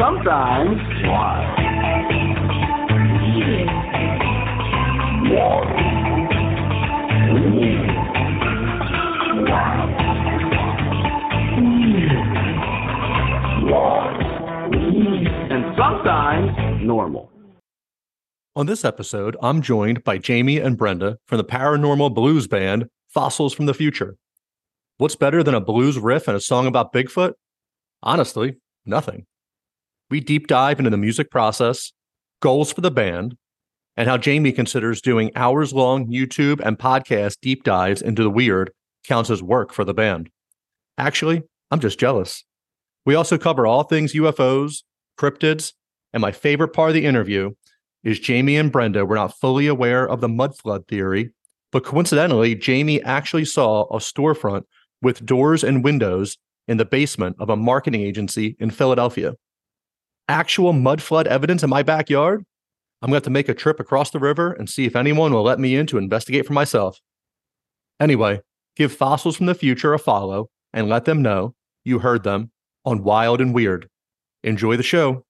Sometimes. Wild. And sometimes normal. On this episode, I'm joined by Jamie and Brenda from the paranormal blues band Fossils from the Future. What's better than a blues riff and a song about Bigfoot? Honestly, nothing. We deep dive into the music process, goals for the band, and how Jamie considers doing hours long YouTube and podcast deep dives into the weird counts as work for the band. Actually, I'm just jealous. We also cover all things UFOs, cryptids, and my favorite part of the interview is Jamie and Brenda were not fully aware of the mud flood theory, but coincidentally, Jamie actually saw a storefront with doors and windows in the basement of a marketing agency in Philadelphia. Actual mud flood evidence in my backyard? I'm going to have to make a trip across the river and see if anyone will let me in to investigate for myself. Anyway, give Fossils from the Future a follow and let them know you heard them on Wild and Weird. Enjoy the show.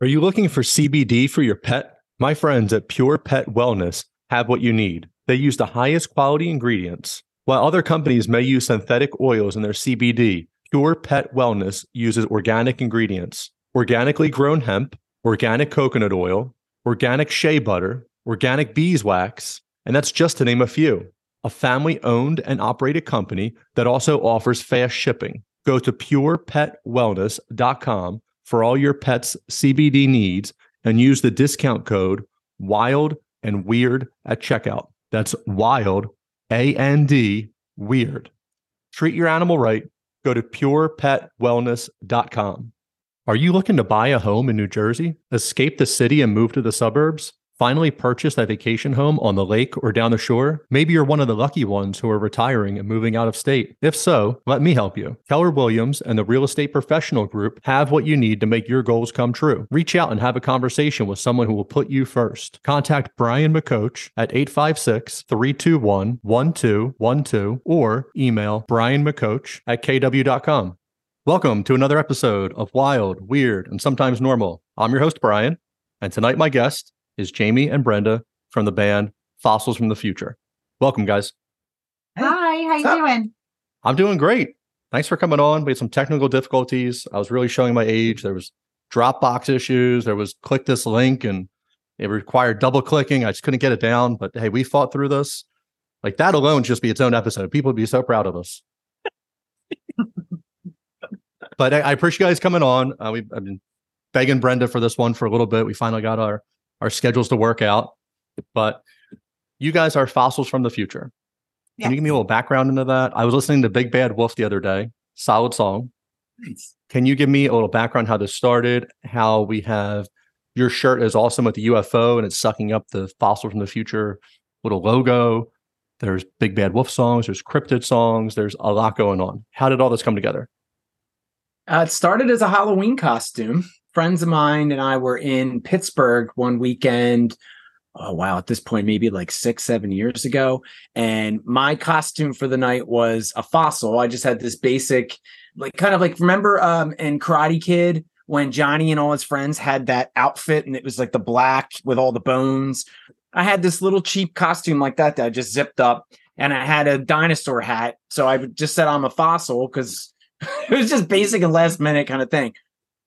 Are you looking for CBD for your pet? My friends at Pure Pet Wellness have what you need. They use the highest quality ingredients. While other companies may use synthetic oils in their CBD, Pure Pet Wellness uses organic ingredients organically grown hemp, organic coconut oil, organic shea butter, organic beeswax, and that's just to name a few. A family owned and operated company that also offers fast shipping. Go to purepetwellness.com for all your pet's CBD needs and use the discount code WILD and WEIRD at checkout. That's WILD, A N D, WEIRD. Treat your animal right. Go to purepetwellness.com. Are you looking to buy a home in New Jersey, escape the city and move to the suburbs? Finally, purchase that vacation home on the lake or down the shore? Maybe you're one of the lucky ones who are retiring and moving out of state. If so, let me help you. Keller Williams and the Real Estate Professional Group have what you need to make your goals come true. Reach out and have a conversation with someone who will put you first. Contact Brian McCoach at 856 321 1212 or email Brian McCoach at kw.com. Welcome to another episode of Wild, Weird, and Sometimes Normal. I'm your host, Brian, and tonight my guest is Jamie and Brenda from the band Fossils from the Future. Welcome, guys. Hi, how you doing? I'm doing great. Thanks for coming on. We had some technical difficulties. I was really showing my age. There was Dropbox issues. There was click this link, and it required double clicking. I just couldn't get it down. But hey, we fought through this. Like that alone, just be its own episode. People would be so proud of us. but I, I, appreciate you guys coming on. Uh, we've I've been begging Brenda for this one for a little bit. We finally got our our schedules to work out. But you guys are fossils from the future. Can you give me a little background into that? I was listening to Big Bad Wolf the other day. Solid song. Nice. Can you give me a little background how this started? How we have your shirt is awesome with the UFO and it's sucking up the fossil from the future little logo. There's Big Bad Wolf songs. There's cryptid songs. There's a lot going on. How did all this come together? Uh, it started as a Halloween costume. Friends of mine and I were in Pittsburgh one weekend. Oh, wow. At this point, maybe like six, seven years ago. And my costume for the night was a fossil. I just had this basic, like, kind of like, remember um, in Karate Kid when Johnny and all his friends had that outfit and it was like the black with all the bones? I had this little cheap costume like that that I just zipped up and I had a dinosaur hat. So I just said I'm a fossil because it was just basic and last minute kind of thing.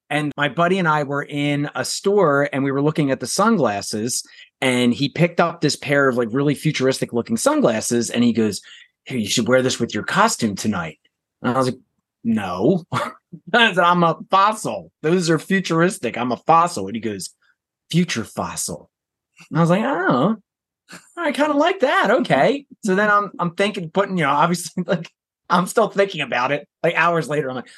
And my buddy and I were in a store and we were looking at the sunglasses and he picked up this pair of like really futuristic looking sunglasses and he goes, Hey, you should wear this with your costume tonight. And I was like, No. I said, I'm a fossil. Those are futuristic. I'm a fossil. And he goes, Future fossil. And I was like, Oh, I kind of like that. Okay. So then I'm I'm thinking putting, you know, obviously like I'm still thinking about it. Like hours later, I'm like,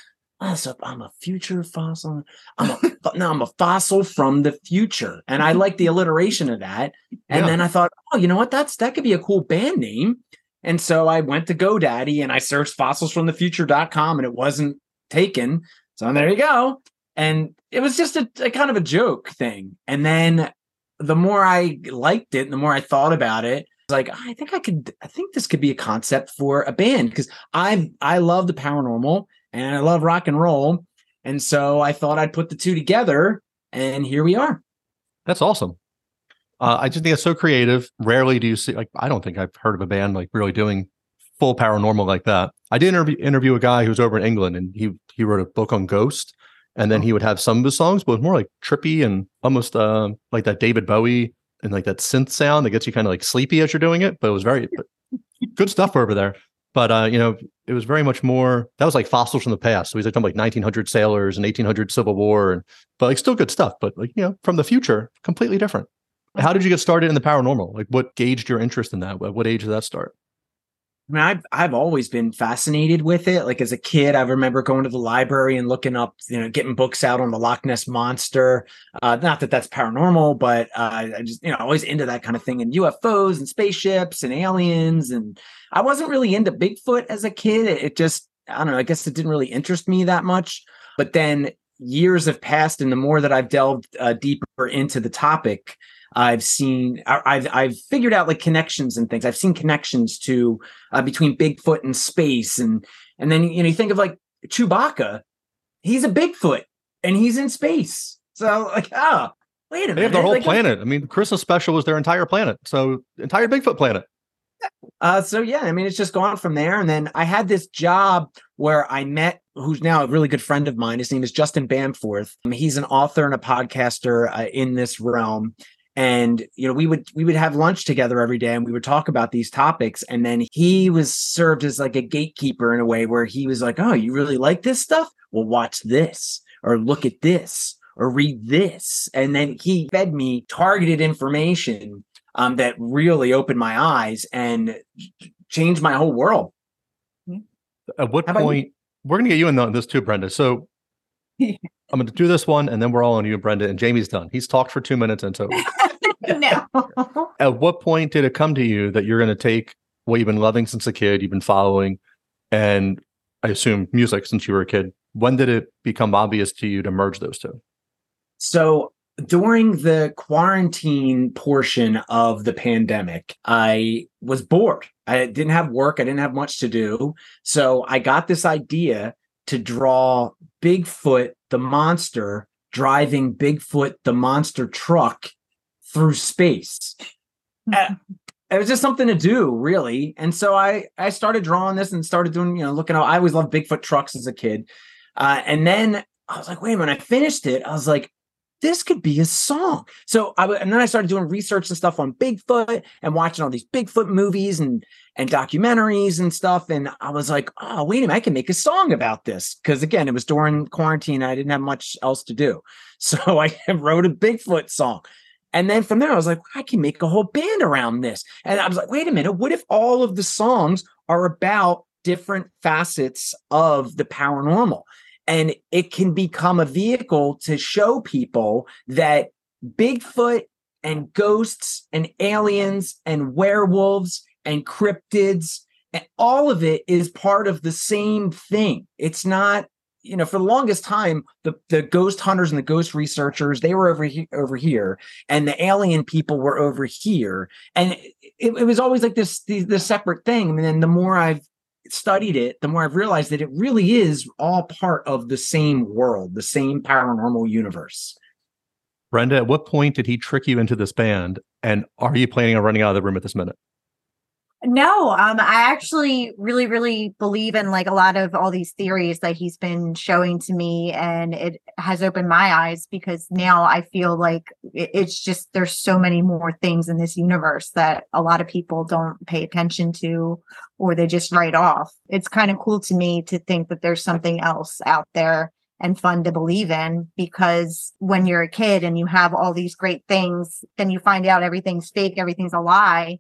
oh, so I'm a future fossil. I'm a no, I'm a fossil from the future, and I like the alliteration of that. And Yeah. then I thought, oh, you know what? That's that could be a cool band name. And so I went to GoDaddy and I searched fossilsfromthefuture.com and it wasn't taken. So there you go. And it was just a, a kind of a joke thing. And then the more I liked it, and the more I thought about it, like, I think I could, I think this could be a concept for a band because I I love the paranormal and I love rock and roll. And so I thought I'd put the two together, and here we are. That's awesome. Uh, I just think it's so creative. Rarely do you see like I don't think I've heard of a band like really doing full paranormal like that. I did interview interview a guy who was over in England and he he wrote a book on ghost and then he would have some of his songs, but it was more like trippy and almost uh, like that David Bowie and like that synth sound that gets you kind of like sleepy as you're doing it. But it was very good stuff over there. But uh, you know, it was very much more that was like fossils from the past. So he's like talking like 1900 sailors and 1800 Civil War, and but like still good stuff. But like you know, from the future, completely different. How did you get started in the paranormal? Like, what gauged your interest in that? At what age did that start? I mean, I've I've always been fascinated with it. Like as a kid, I remember going to the library and looking up, you know, getting books out on the Loch Ness monster. Uh, not that that's paranormal, but uh, I just, you know, always into that kind of thing and UFOs and spaceships and aliens. And I wasn't really into Bigfoot as a kid. It, it just, I don't know. I guess it didn't really interest me that much. But then years have passed, and the more that I've delved uh, deeper into the topic, I've seen, I've I've figured out like connections and things. I've seen connections to uh, between Bigfoot and space, and and then you know you think of like Chewbacca, he's a Bigfoot and he's in space. So like, ah, wait a They have their whole like, planet. I mean, Christmas special was their entire planet. So entire Bigfoot planet. Uh, so yeah, I mean, it's just gone from there. And then I had this job where I met who's now a really good friend of mine. His name is Justin Bamforth. He's an author and a podcaster uh, in this realm. And you know, we would we would have lunch together every day, and we would talk about these topics. And then he was served as like a gatekeeper in a way where he was like, "Oh, you really like this stuff? Well, watch this, or look at this, or read this." And then he fed me targeted information um, that really opened my eyes and changed my whole world. At what How point we're gonna get you in on this too, Brenda. So I'm gonna do this one and then we're all on you, Brenda, and Jamie's done. He's talked for two minutes and so no. at what point did it come to you that you're gonna take what you've been loving since a kid, you've been following, and I assume music since you were a kid. When did it become obvious to you to merge those two? So during the quarantine portion of the pandemic, I was bored. I didn't have work. I didn't have much to do. So I got this idea to draw Bigfoot the monster driving Bigfoot the monster truck through space. Uh, it was just something to do really. And so i i started drawing this and started doing you know looking out. I always loved bigfoot trucks as a kid. Uh, and then i was like wait a minute i finished it. I was like this could be a song so I and then i started doing research and stuff on bigfoot and watching all these bigfoot movies and and documentaries and stuff and i was like oh wait a minute i can make a song about this because again it was during quarantine i didn't have much else to do so i wrote a bigfoot song and then from there, I was like, I can make a whole band around this. And I was like, wait a minute, what if all of the songs are about different facets of the paranormal? And it can become a vehicle to show people that Bigfoot and ghosts and aliens and werewolves and cryptids and all of it is part of the same thing. It's not you know, for the longest time, the, the ghost hunters and the ghost researchers, they were over here, over here, and the alien people were over here. And it, it was always like this, this separate thing. And then the more I've studied it, the more I've realized that it really is all part of the same world, the same paranormal universe. Brenda, at what point did he trick you into this band? And are you planning on running out of the room at this minute? No, um, I actually really, really believe in like a lot of all these theories that he's been showing to me, and it has opened my eyes because now I feel like it's just there's so many more things in this universe that a lot of people don't pay attention to or they just write off. It's kind of cool to me to think that there's something else out there and fun to believe in because when you're a kid and you have all these great things, then you find out everything's fake, everything's a lie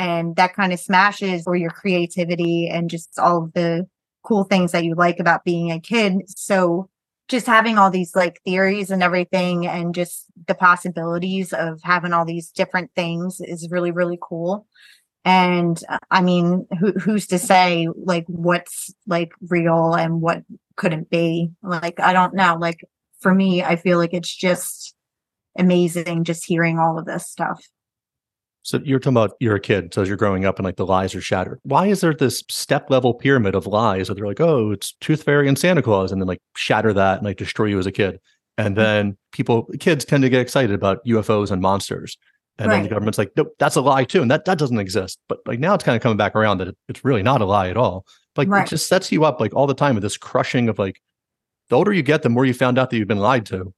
and that kind of smashes for your creativity and just all of the cool things that you like about being a kid. So just having all these like theories and everything and just the possibilities of having all these different things is really really cool. And uh, i mean who, who's to say like what's like real and what couldn't be? Like i don't know. Like for me i feel like it's just amazing just hearing all of this stuff So you're talking about you're a kid, so as you're growing up and like the lies are shattered. Why is there this step level pyramid of lies that they're like, oh, it's Tooth Fairy and Santa Claus, and then like shatter that and like destroy you as a kid. And hmm. then people, kids tend to get excited about UFOs and monsters. And then the government's like, nope, that's a lie too. And that, that doesn't exist. But like now it's kind of coming back around that it, it's really not a lie at all. Like Right. it just sets you up like all the time with this crushing of like, the older you get, the more you found out that you've been lied to,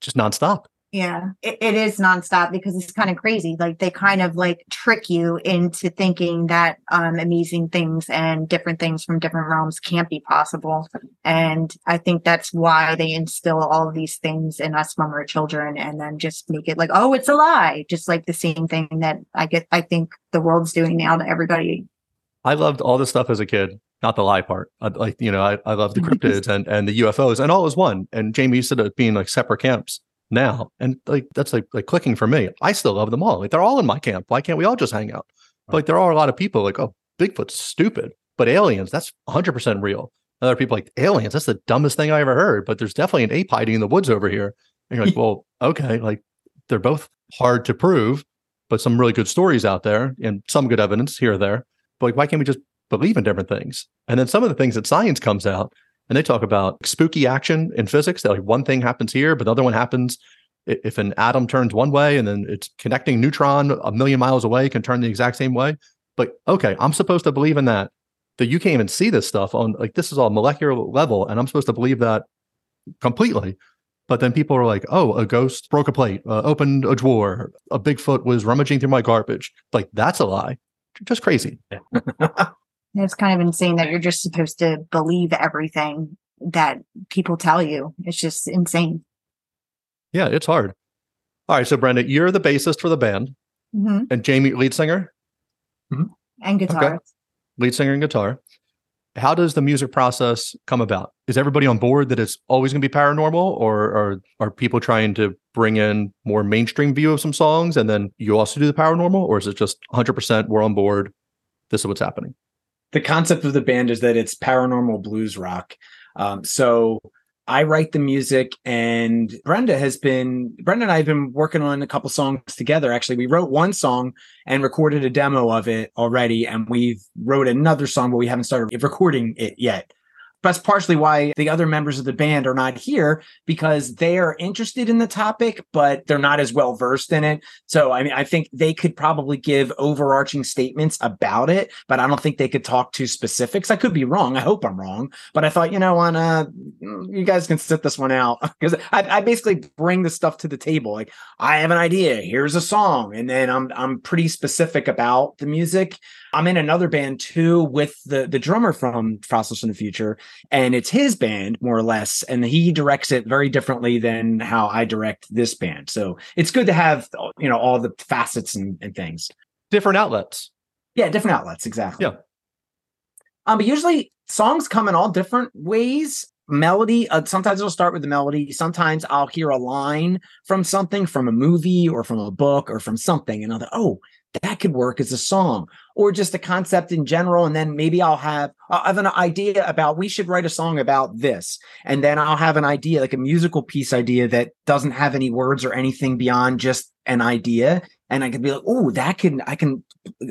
just nonstop. Yeah, it, it is nonstop because it's kind of crazy. Like they kind of like trick you into thinking that um, amazing things and different things from different realms can't be possible. And I think that's why they instill all of these things in us when we're children and then just make it like, oh, it's a lie. Just like the same thing that I get, I think the world's doing now to everybody. I loved all this stuff as a kid, not the lie part. I, like, you know, I, I love the cryptids and, and the UFOs and all as one. And Jamie used to being like separate camps now. And like, that's like, like clicking for me. I still love them all. Like, they're all in my camp. Why can't we all just hang out? But, like, there are a lot of people like, oh, Bigfoot's stupid, but aliens, that's 100% real. Other people like, aliens, that's the dumbest thing I ever heard. But there's definitely an ape hiding in the woods over here. And you're like, well, okay. Like, they're both hard to prove, but some really good stories out there and some good evidence here or there. But like, why can't we just believe in different things? And then some of the things that science comes out and they talk about spooky action in physics that like one thing happens here, but the other one happens if an atom turns one way and then it's connecting neutron a million miles away can turn the exact same way. But okay, I'm supposed to believe in that. That you can't even see this stuff on like this is all molecular level, and I'm supposed to believe that completely. But then people are like, "Oh, a ghost broke a plate, uh, opened a drawer, a Bigfoot was rummaging through my garbage." Like that's a lie. Just crazy. It's kind of insane that you're just supposed to believe everything that people tell you. It's just insane. Yeah, it's hard. All right, so Brenda, you're the bassist for the band, Mhm. and Jamie, lead singer, And guitars. lead singer and guitar. How does the music process come about? Is everybody on board that it's always going to be paranormal, or are are people trying to bring in more mainstream view of some songs, and then you also do the paranormal, or is it just 100 percent we're on board? This is what's happening. The concept of the band is that it's paranormal blues rock. Um, so I write the music, and Brenda has been Brenda and I have been working on a couple songs together. Actually, we wrote one song and recorded a demo of it already, and we've wrote another song, but we haven't started recording it yet. That's partially why the other members of the band are not here because they are interested in the topic, but they're not as well versed in it. So, I mean, I think they could probably give overarching statements about it, but I don't think they could talk to specifics. I could be wrong. I hope I'm wrong, but I thought, you know, on uh, you guys can sit this one out because I, I basically bring the stuff to the table. Like, I have an idea. Here's a song, and then I'm I'm pretty specific about the music. I'm in another band too with the the drummer from Fossils in the Future, and it's his band more or less, and he directs it very differently than how I direct this band. So it's good to have you know all the facets and, and things. Different outlets. Yeah, different outlets exactly. Yeah. Um, but usually songs come in all different ways. Melody. Uh, sometimes it'll start with the melody. Sometimes I'll hear a line from something, from a movie or from a book or from something, and I'll think, oh, that could work as a song or just a concept in general. And then maybe I'll have I'll have an idea about we should write a song about this, and then I'll have an idea like a musical piece idea that doesn't have any words or anything beyond just an idea, and I could be like, oh, that can I can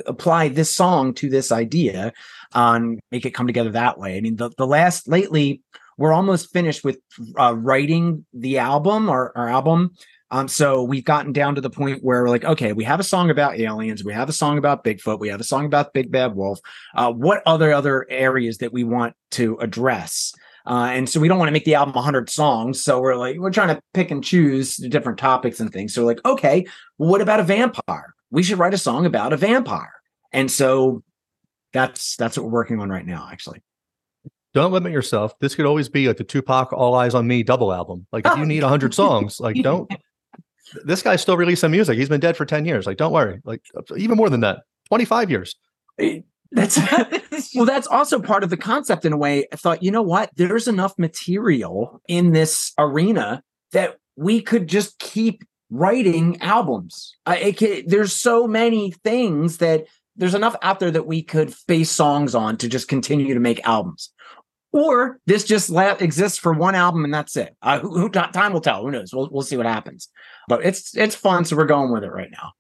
apply this song to this idea and make it come together that way. I mean, the, the last lately, we're almost finished with uh, writing the album, our, our album. Um, so we've gotten down to the point where we're like, okay, we have a song about aliens, we have a song about Bigfoot, we have a song about Big Bad Wolf. Uh, what other other areas that we want to address? Uh, and so we don't want to make the album 100 songs. So we're like, we're trying to pick and choose the different topics and things. So we're like, okay, well, what about a vampire? We should write a song about a vampire. And so that's that's what we're working on right now, actually. Don't limit yourself. This could always be like the Tupac All Eyez on Me double album. Like if you Oh. need 100 songs, like don't this guy's still releasing music. He's been dead for 10 years. Like don't worry. Like even more than that. 25 years. Eh, That's well, that's also part of the concept in a way. I thought, you know what? There's enough material in this arena that we could just keep writing albums. Uh, it can, there's so many things that there's enough out there that we could base songs on to just continue to make albums. Or this just la- exists for one album and that's it. Uh, who, who, time will tell. Who knows? We'll we'll see what happens. But it's it's fun, so we're going with it right now.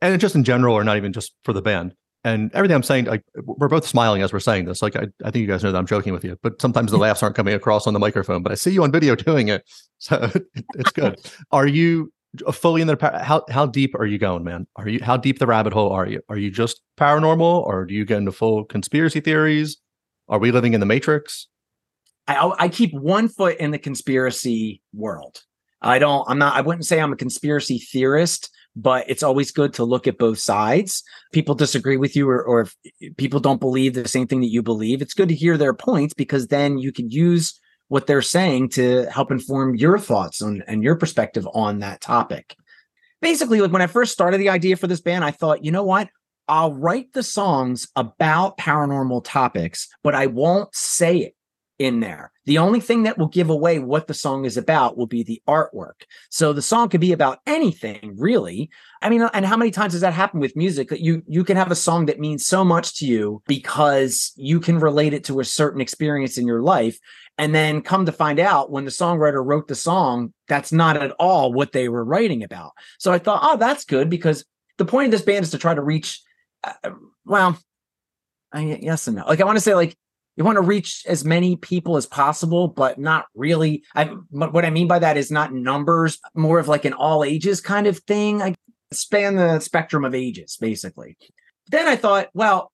And just in general, or not even just for the band. And everything I'm saying, like we're both smiling as we're saying this. Like I, I think you guys know that I'm joking with you, but sometimes the laughs aren't coming across on the microphone. But I see you on video doing it, so it's good. Are you fully in the how how deep are you going, man? Are you how deep the rabbit hole are you? Are you just paranormal, or do you get into full conspiracy theories? Are we living in the Matrix? I, I keep one foot in the conspiracy world. I don't. I'm not. I wouldn't say I'm a conspiracy theorist, but it's always good to look at both sides. People disagree with you, or, or if eh, people don't believe the same thing that you believe, it's good to hear their points because then you can use what they're saying to help inform your thoughts on and your perspective on that topic. Basically, like when I first started the idea for this band, I thought, you know what? I'll write the songs about paranormal topics, but I won't say it in there. The only thing that will give away what the song is about will be the artwork. So the song could be about anything, really. I mean, and how many times does that happen with music you you can have a song that means so much to you because you can relate it to a certain experience in your life and then come to find out when the songwriter wrote the song, that's not at all what they were writing about. So I thought, oh, that's good because the point of this band is to try to reach, uh, well, I, yes and no. Like I want to say, like you want to reach as many people as possible, but not really. I what I mean by that is not numbers, more of like an all ages kind of thing. I span the spectrum of ages, basically. Then I thought, well,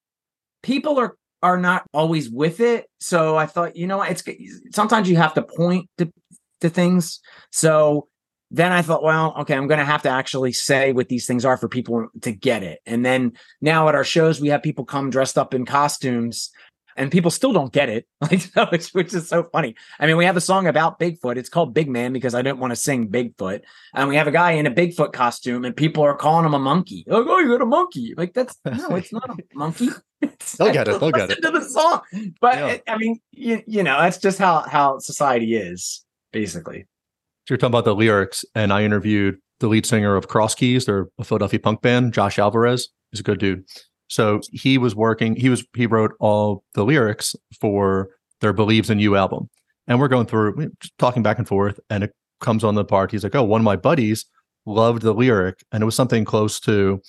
people are are not always with it, so I thought, you know, it's sometimes you have to point to to things. So then I thought, well, okay, I'm going to have to actually say what these things are for people to get it. And then now at our shows, we have people come dressed up in costumes and people still don't get it, like which, which is so funny. I mean, we have a song about Bigfoot. It's called Big Man because I didn't want to sing Bigfoot, and we have a guy in a Bigfoot costume, and people are calling him a monkey. Like, oh, you got a monkey? Like that's no, it's not a monkey. they'll get it. They'll get it to the song. But yeah. it, I mean, you, you know, that's just how how society is basically. So you're talking about the lyrics, and I interviewed the lead singer of Cross Keys. They're a Philadelphia punk band. Josh Alvarez. He's a good dude. So he was working, he was he wrote all the lyrics for their Believes in You album. And we're going through talking back and forth, and it comes on the part. He's like, Oh, one of my buddies loved the lyric, and it was something close to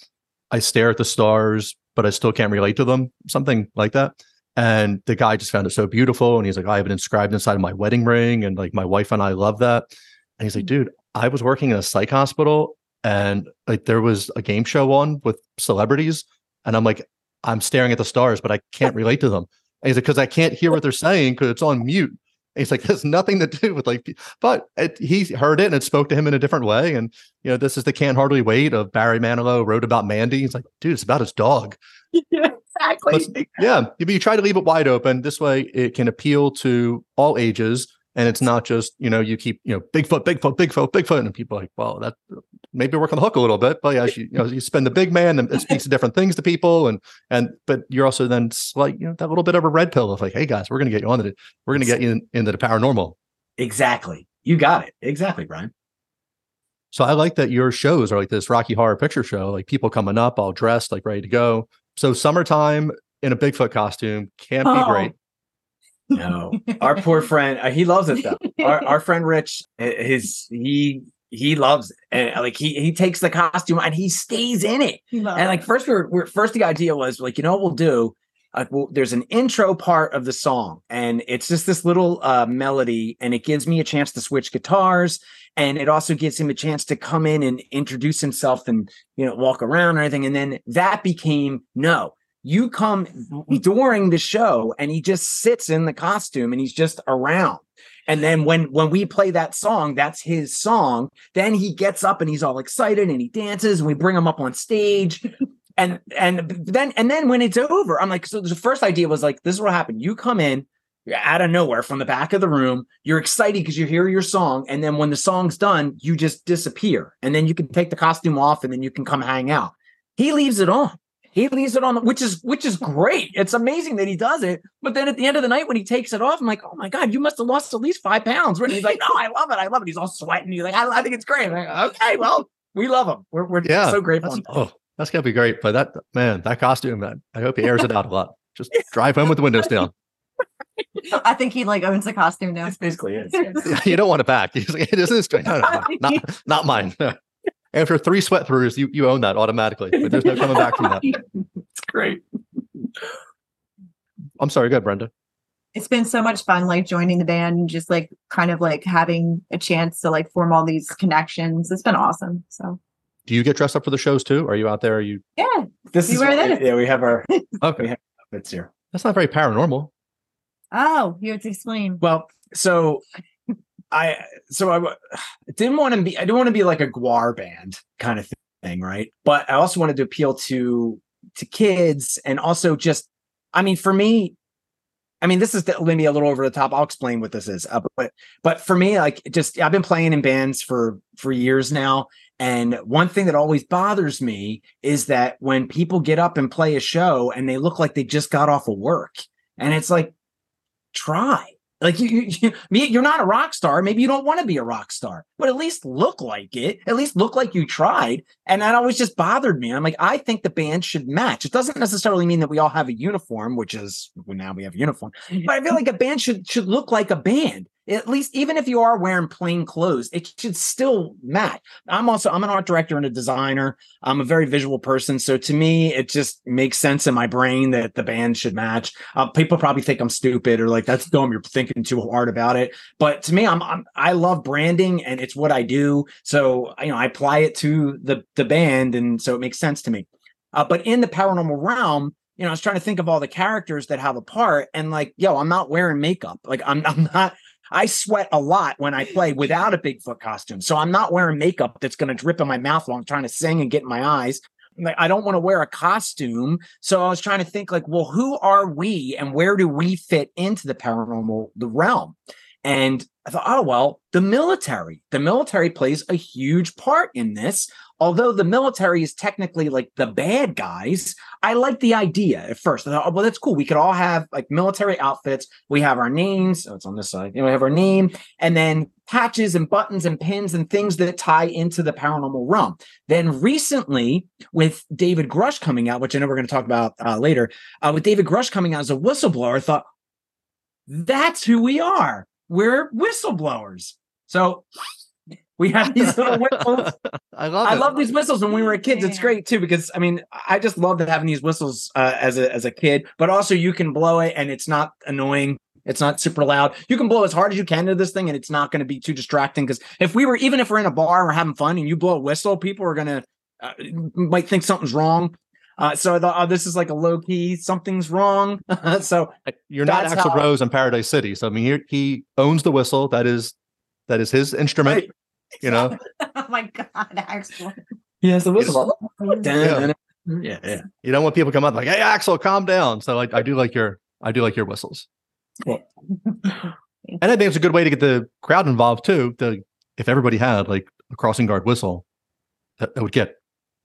I stare at the stars, but I still can't relate to them, something like that. And the guy just found it so beautiful. And he's like, I have it inscribed inside of my wedding ring. And like my wife and I love that. And he's like, mm-hmm. dude, I was working in a psych hospital and like there was a game show on with celebrities and I'm like, I'm staring at the stars, but I can't relate to them. And he's like, because I can't hear what they're saying because it's on mute. And he's like, there's nothing to do with like, but it, he heard it and it spoke to him in a different way. And, you know, this is the Can't Hardly Wait of Barry Manilow wrote about Mandy. He's like, dude, it's about his dog. Yeah, exactly. But, yeah. If you try to leave it wide open, this way it can appeal to all ages and it's not just you know you keep you know Bigfoot, Bigfoot, Bigfoot, Bigfoot, and people are like, well, that maybe work on the hook a little bit, but yeah, you, you know you spend the big man and it speaks to different things to people, and and but you're also then like you know that little bit of a red pill of like, hey guys, we're gonna get you on it, we're gonna get you in, into the paranormal. Exactly, you got it exactly, Brian. So I like that your shows are like this Rocky Horror Picture Show, like people coming up all dressed, like ready to go. So summertime in a Bigfoot costume can't oh. be great. No, our poor friend, uh, he loves it though. Our, our friend Rich, his he he loves it, and like he he takes the costume and he stays in it. And like first we were, we first the idea was like you know what we'll do. Like well, there's an intro part of the song, and it's just this little uh, melody, and it gives me a chance to switch guitars, and it also gives him a chance to come in and introduce himself and you know walk around and everything. And then that became no, you come during the show and he just sits in the costume and he's just around and then when when we play that song that's his song then he gets up and he's all excited and he dances and we bring him up on stage. And and then and then when it's over i'm like so the first idea was like this is what happened. You come in you're out of nowhere from the back of the room you're excited because you hear your song and then when the song's done you just disappear. And then you can take the costume off and then you can come hang out. He leaves it on he leaves it on the which is which is great. It's amazing that he does it. But then at the end of the night when he takes it off, I'm like, oh my god, you must have lost at least five pounds. And he's like, no, I love it, I love it. He's all sweating. He's like, I, I think it's great. I'm like, okay, well, we love him. We're, we're Yeah, so grateful. That's, oh, that's gonna be great. But that man, that costume, man, I hope he airs it out a lot. Just drive home with the windows down. I think he like owns the costume now. That's basically it. you don't want it back. He's like, this is no, no, no, not, not mine. After three sweat throughs, you, you own that automatically. But there's no coming back from that. it's great. I'm sorry, go ahead, Brenda. It's been so much fun, like joining the band and just like kind of like having a chance to like form all these connections. It's been awesome. So Do you get dressed up for the shows too? Are you out there? Are you yeah, This You is wear what- yeah, we have our okay? outfits here. That's not very paranormal. Oh, you have to explain. Well, so I so I didn't want to be I didn't want to be like a GWAR band kind of thing, right? But I also wanted to appeal to to kids and also just I mean for me I mean this is maybe a little over the top. I'll explain what this is. Uh, but but for me like just I've been playing in bands for for years now and one thing that always bothers me is that when people get up and play a show and they look like they just got off of work and it's like try like you, you, you. You're not a rock star. Maybe you don't want to be a rock star but at least look like it at least look like you tried. And that always just bothered me. I'm like i think the band should match. It doesn't necessarily mean that we all have a uniform which is well, now we have a uniform but i feel like a band should should look like a band at least even if you are wearing plain clothes it should still match i'm also i'm an art director and a designer. I'm a very visual person so to me it just makes sense in my brain that the band should match. Uh, people probably think i'm stupid or like that's dumb you're thinking too hard about it. But to me I'm, I'm i love branding and it's what i do. So you know i apply it to the the band and so it makes sense to me. Uh, but in the paranormal realm you know i was trying to think of all the characters that have a part and like yo i'm not wearing makeup. Like i'm, I'm not I sweat a lot when I play without a Bigfoot costume. So I'm not wearing makeup that's going to drip in my mouth while I'm trying to sing and get in my eyes. I don't want to wear a costume. So I was trying to think like, well, who are we and where do we fit into the paranormal the realm? And I thought, oh well, the military. The military plays a huge part in this. Although the military is technically like the bad guys, I like the idea at first. I thought, oh, well, that's cool. We could all have like military outfits. We have our names. Oh, it's on this side. You know, we have our name and then patches and buttons and pins and things that tie into the paranormal realm. Then recently, with David Grusch coming out, which I know we're going to talk about uh, later, uh, with David Grusch coming out as a whistleblower, I thought that's who we are. We're whistleblowers. So we have these little whistles. I love I it. love these whistles when we were kids. It's great too because I mean I just loved having these whistles uh, as a as a kid. But also you can blow it and it's not annoying. It's not super loud. You can blow as hard as you can to this thing and it's not going to be too distracting. Because if we were even if we're in a bar and we're having fun and you blow a whistle, people are gonna uh, might think something's wrong. Uh, so I thought, oh, this is like a low key, something's wrong. so You're not Axl how- Rose in Paradise City. So I mean, he, he owns the whistle. That is that is his instrument. Right. You know, oh my god, actually. he has the whistle. yeah, yeah. you don't want people to come up like, "Hey, Axl, calm down." So I, I do like your I do like your whistles, and I think it's a good way to get the crowd involved too. To if everybody had like a crossing guard whistle, that, that would get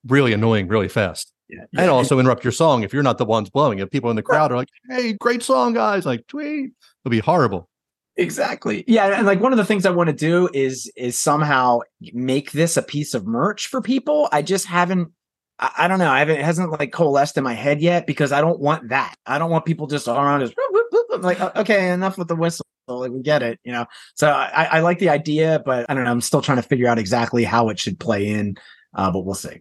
really annoying really fast. yeah. and also interrupt your song if you're not the ones blowing it. People in the crowd are like, "Hey, great song, guys!" Like, tweet. It'll be horrible. Exactly. Yeah, and like one of the things I want to do is is somehow make this a piece of merch for people. I just haven't I, don't know. I haven't it hasn't like coalesced in my head yet because I don't want that. I don't want people just all around just. Like okay, enough with the whistle. Like we get it, you know. So I, I like the idea, but I don't know. I'm still trying to figure out exactly how it should play in. Uh, but we'll see.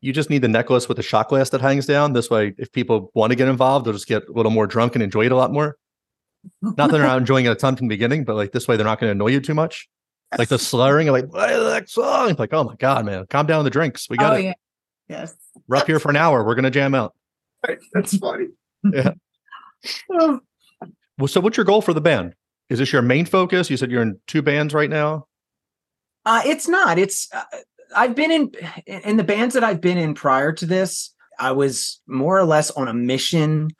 You just need the necklace with the shot glass that hangs down. This way, if people want to get involved, they'll just get a little more drunk and enjoy it a lot more. Not that they're not enjoying it a ton from the beginning, but like this way, they're not going to annoy you too much. Like the slurring, like "Play the next song. Like, oh my god, man, calm down the drinks. We got Oh it. yeah. Yes. We're up here for an hour. We're going to jam out. That's funny. Yeah. Well, so what's your goal for the band? Is this your main focus? You said you're in two bands right now. Uh, it's not. It's uh, I've been in in the bands that I've been in prior to this. I was more or less on a mission.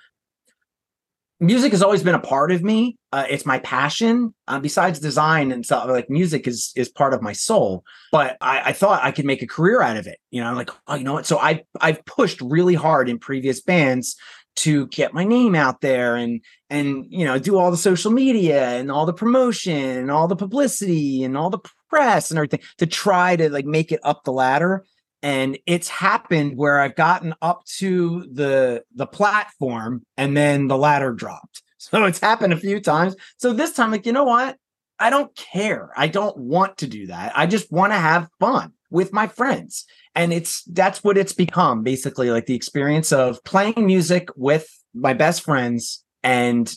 Music has always been a part of me. Uh, it's my passion. Uh, besides design and stuff, like music is is part of my soul. But I, I thought I could make a career out of it. You know, like oh, you know what? So I I've pushed really hard in previous bands to get my name out there and and you know do all the social media and all the promotion and all the publicity and all the press and everything to try to like make it up the ladder and it's happened where I've gotten up to the the platform and then the ladder dropped. So it's happened a few times. So this time, like, you know what? I don't care. I don't want to do that. I just want to have fun with my friends. And it's that's what it's become basically like the experience of playing music with my best friends. And,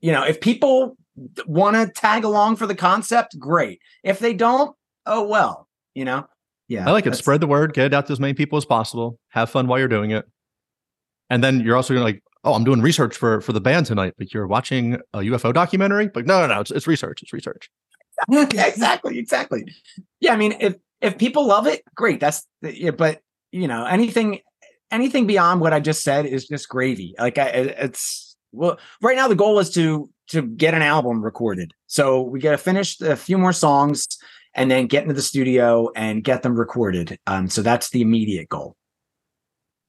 you know, if people want to tag along for the concept, great. If they don't, oh well, you know, yeah. I like it. Spread the word, get it out to as many people as possible. Have fun while you're doing it. And then you're also gonna like, oh, I'm doing research for for the band tonight, but you're watching a UFO documentary. But no, no, no, it's, it's research. It's research. exactly, exactly. Yeah, I mean, if if people love it, great. That's yeah, but you know, anything anything beyond what I just said is just gravy. Like I, it's well, right now the goal is to to get an album recorded. So we got to finish a few more songs and then get into the studio and get them recorded. Um, so that's the immediate goal.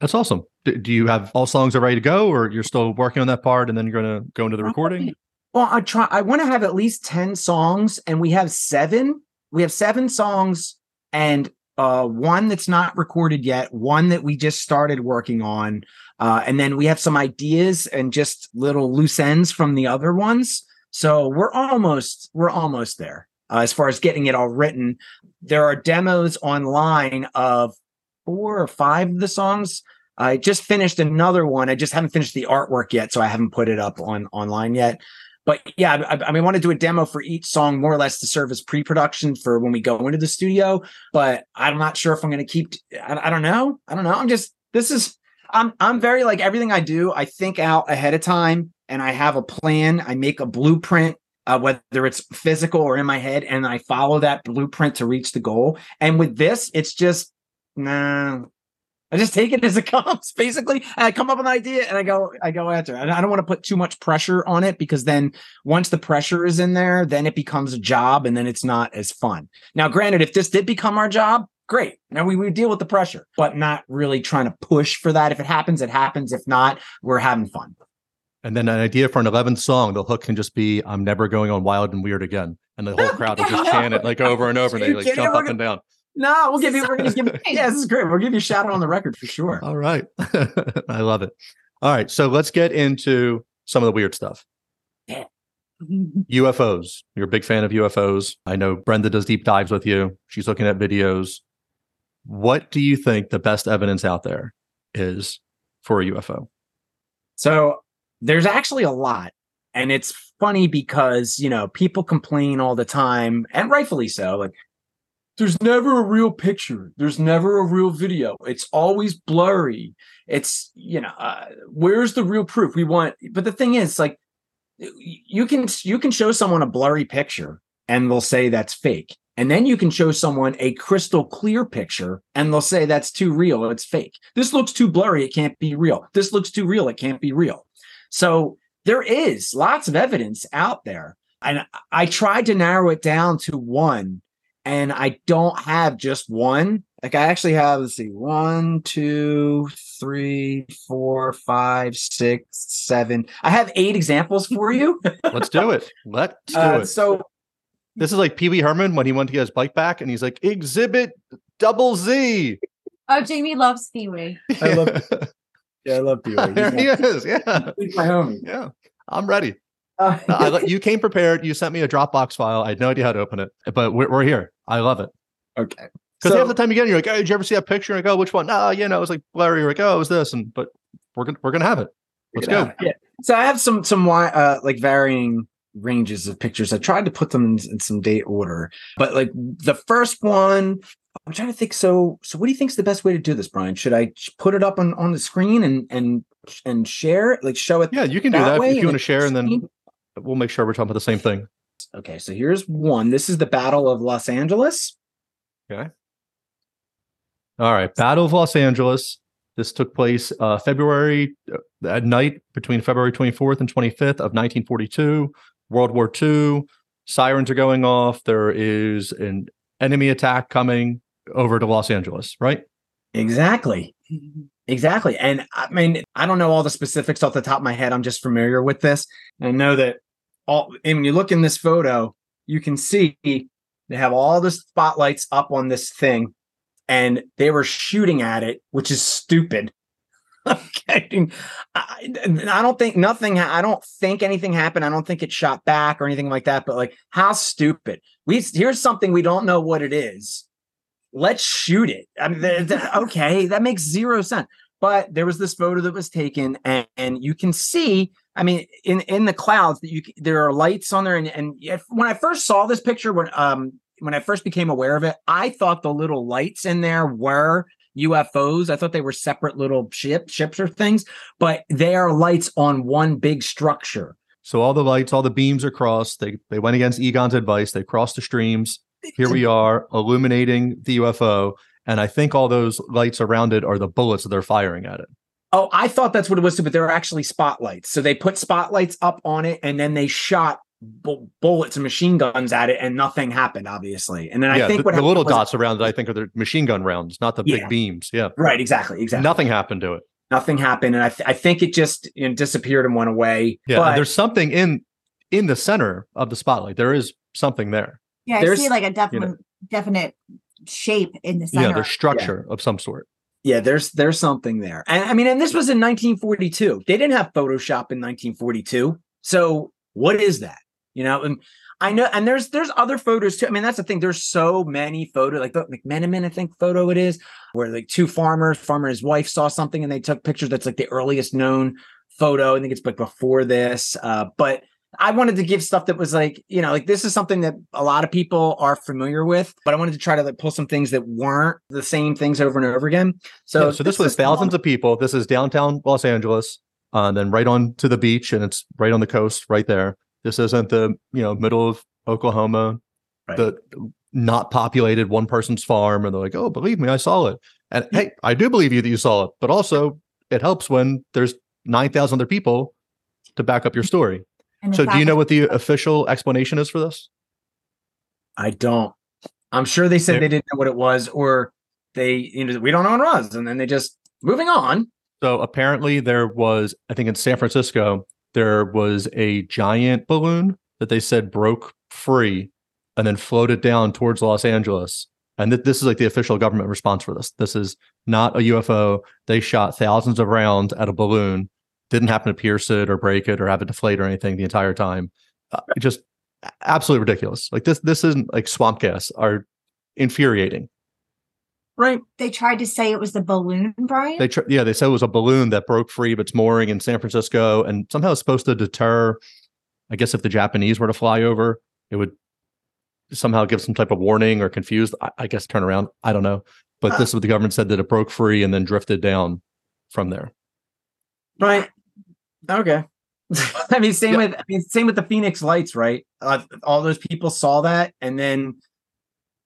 That's awesome. D- do you have all songs are ready to go, or you're still working on that part, and then you're going to go into the recording? Well, I try. I want to have at least ten songs, and we have seven. We have seven songs, and uh, one that's not recorded yet, one that we just started working on, uh, and then we have some ideas and just little loose ends from the other ones. So we're almost we're almost there uh, as far as getting it all written. There are demos online of four or five of the songs. I just finished another one. I just haven't finished the artwork yet, so I haven't put it up on online yet. But yeah, I, I mean, I want to do a demo for each song, more or less to serve as pre-production for when we go into the studio. But I'm not sure if I'm going to keep. I, I don't know. I don't know. I'm just. This is. I'm. I'm very like everything I do. I think out ahead of time, and I have a plan. I make a blueprint uh, whether it's physical or in my head, and I follow that blueprint to reach the goal. And with this, it's just nah. I just take it as it comes, basically. And I come up with an idea and I go, I go after. It. I don't want to put too much pressure on it because then once the pressure is in there, then it becomes a job and then it's not as fun. Now, granted, if this did become our job, great. Now we, we deal with the pressure, but not really trying to push for that. If it happens, it happens. If not, we're having fun. And then an idea for an 11th song, the hook can just be, I'm never going on wild and weird again. And the whole crowd will just chant it like over and over and they like jump up and down. No, we'll give you, we're going to give you, yeah, this is great. We'll give you a shout out on the record for sure. All right. I love it. All right. So let's get into some of the weird stuff. Yeah. UFOs. You're a big fan of UFOs. I know Brenda does deep dives with you. She's looking at videos. What do you think the best evidence out there is for a UFO? So there's actually a lot. And it's funny because, you know, people complain all the time, and rightfully so. Like, there's never a real picture. There's never a real video. It's always blurry. It's, you know, uh, where's the real proof? We want, but the thing is, like, you can you can show someone a blurry picture and they'll say that's fake and then you can show someone a crystal clear picture and they'll say that's too real it's fake this looks too blurry it can't be real this looks too real it can't be real so there is lots of evidence out there. And I tried to narrow it down to one, and I don't have just one. Like I actually have, let's see, one, two, three, four, five, six, seven. I have eight examples for you. Let's do it. Let's do Uh, it. so This is like Pee Wee Herman when he went to get his bike back and he's like, Exhibit double Z. Oh, Jamie loves Pee Wee. I love- yeah, I love you. There he is. Yeah. He's my homie. Yeah. I'm ready. Uh, I, you came prepared. You sent me a Dropbox file. I had no idea how to open it, but we're, we're here. I love it. okay. Because So- half the time you get it, you're like, oh, did you ever see that picture? And I go, which one? No, you know, it was like blurry. You're like, oh, it was this. And but we're gonna we're gonna have it. Let's go. Yeah. So I have some some uh like varying ranges of pictures. I tried to put them in, in some date order, but like the first one, I'm trying to think. So so what do you think is the best way to do this, Brian? Should I put it up on on the screen and and and share like show it? Yeah, you can do that that way if you want to share, and then we'll make sure we're talking about the same thing. Okay, so here's one. This is the Battle of Los Angeles. Okay. All right. Battle of Los Angeles. This took place uh, February uh, at night between February 24th and 25th of 1942. World War II. Sirens are going off. There is an enemy attack coming over to Los Angeles, right? Exactly. Mm-hmm. Exactly. And I mean, I don't know all the specifics off the top of my head. I'm just familiar with this. And I know that all and when you look in this photo, you can see they have all the spotlights up on this thing and they were shooting at it, which is stupid. okay. I, I don't think nothing, I don't think anything happened. I don't think it shot back or anything like that. But like, how stupid. We here's something we don't know what it is. Let's shoot it. I mean, th- th- okay, that makes zero sense. But there was this photo that was taken, and, and you can see. I mean, in in the clouds that you there are lights on there, and and if, when I first saw this picture, when um when I first became aware of it, I thought the little lights in there were UFOs. I thought they were separate little ship ships or things, but they are lights on one big structure. So all the lights, all the beams are crossed. They they went against Egon's advice. They crossed the streams. Here we are illuminating the UFO. And I think all those lights around it are the bullets that they're firing at it. Oh, I thought that's what it was too, but they're actually spotlights. So they put spotlights up on it, and then they shot bu- bullets and machine guns at it, and nothing happened, obviously. And then I yeah, think the, what the little dots around it, I think, are the machine gun rounds, not the Yeah. big beams. Yeah. right, exactly, exactly. Nothing happened to it. nothing happened, and I, th- I think it just you know, disappeared and went away. Yeah. but there's something in in the center of the spotlight. There is something there. Yeah, I see like a definite definite shape in the center. Yeah, there's structure of some sort. yeah, there's there's something there, and I mean, and this was in 1942. They didn't have Photoshop in 1942, so what is that? You know, and I know, and there's there's other photos too. I mean, that's the thing. There's so many photos, like the McMenamin, I think photo it is, where like two farmers, farmer and his wife saw something, and they took pictures. That's like the earliest known photo. I think it's like before this, uh, but. I wanted to give stuff that was like, you know, like this is something that a lot of people are familiar with, but I wanted to try to like pull some things that weren't the same things over and over again. So, So, so this was is thousands of people. This is downtown Los Angeles, uh, and then right on to the beach, and it's right on the coast, right there. This isn't the you know middle of Oklahoma, Right. the not populated one person's farm, and they're like, oh, believe me, I saw it. And hey, I do believe you that you saw it, but also it helps when there's nine thousand other people to back up your story. And So, do you know what the official explanation is for this? I don't. I'm sure they said Yeah. they didn't know what it was, or they, you know, we don't know what it was, and then they just moving on. So apparently there was, I think in San Francisco, there was a giant balloon that they said broke free and then floated down towards Los Angeles. And th- this is like the official government response for this. This is not a UFO. They shot thousands of rounds at a balloon, didn't happen to pierce it or break it or have it deflate or anything the entire time. Uh, just absolutely ridiculous. Like this, this isn't like swamp gas are infuriating. Right. they tried to say it was the balloon, Brian. They tr- yeah, they said it was a balloon that broke free of its mooring in San Francisco, and somehow it's supposed to deter. I guess if the Japanese were to fly over, it would somehow give some type of warning or confused. I, I guess turn around. I don't know, but Uh. this is what the government said that it broke free and then drifted down from there. Right. Okay. I mean, same Yeah. with I mean, same with the Phoenix Lights, right? Uh, all those people saw that, and then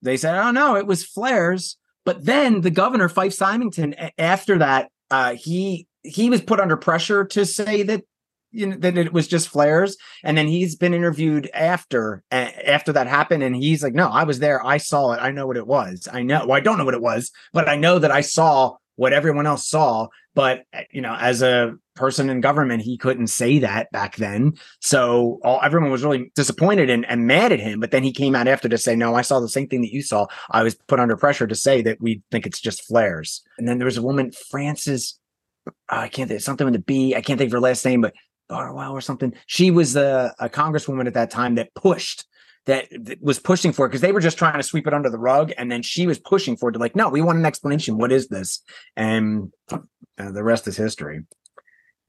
they said, "Oh no, it was flares." But then the governor, Fife Symington, after that, uh, he he was put under pressure to say that you know that it was just flares, and then he's been interviewed after a- after that happened, and he's like, "No, I was there, I saw it, I know what it was. I know, well, I don't know what it was, but I know that I saw what everyone else saw." But uh, you know, as a person in government, he couldn't say that back then. So all everyone was really disappointed and, and mad at him. But then he came out after to say, No, I saw the same thing that you saw. I was put under pressure to say that we think it's just flares. And then there was a woman, Frances, uh, I can't think something with a B. I can't think of her last name, but Barwell or something. She was a, a congresswoman at that time that pushed that, that was pushing for it because they were just trying to sweep it under the rug. And then she was pushing for it to like, no, we want an explanation. What is this? And uh, the rest is history.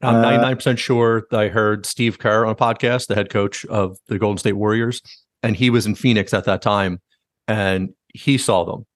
I'm Uh, 99% sure that I heard Steve Kerr on a podcast, the head coach of the Golden State Warriors, and he was in Phoenix at that time, and he saw them.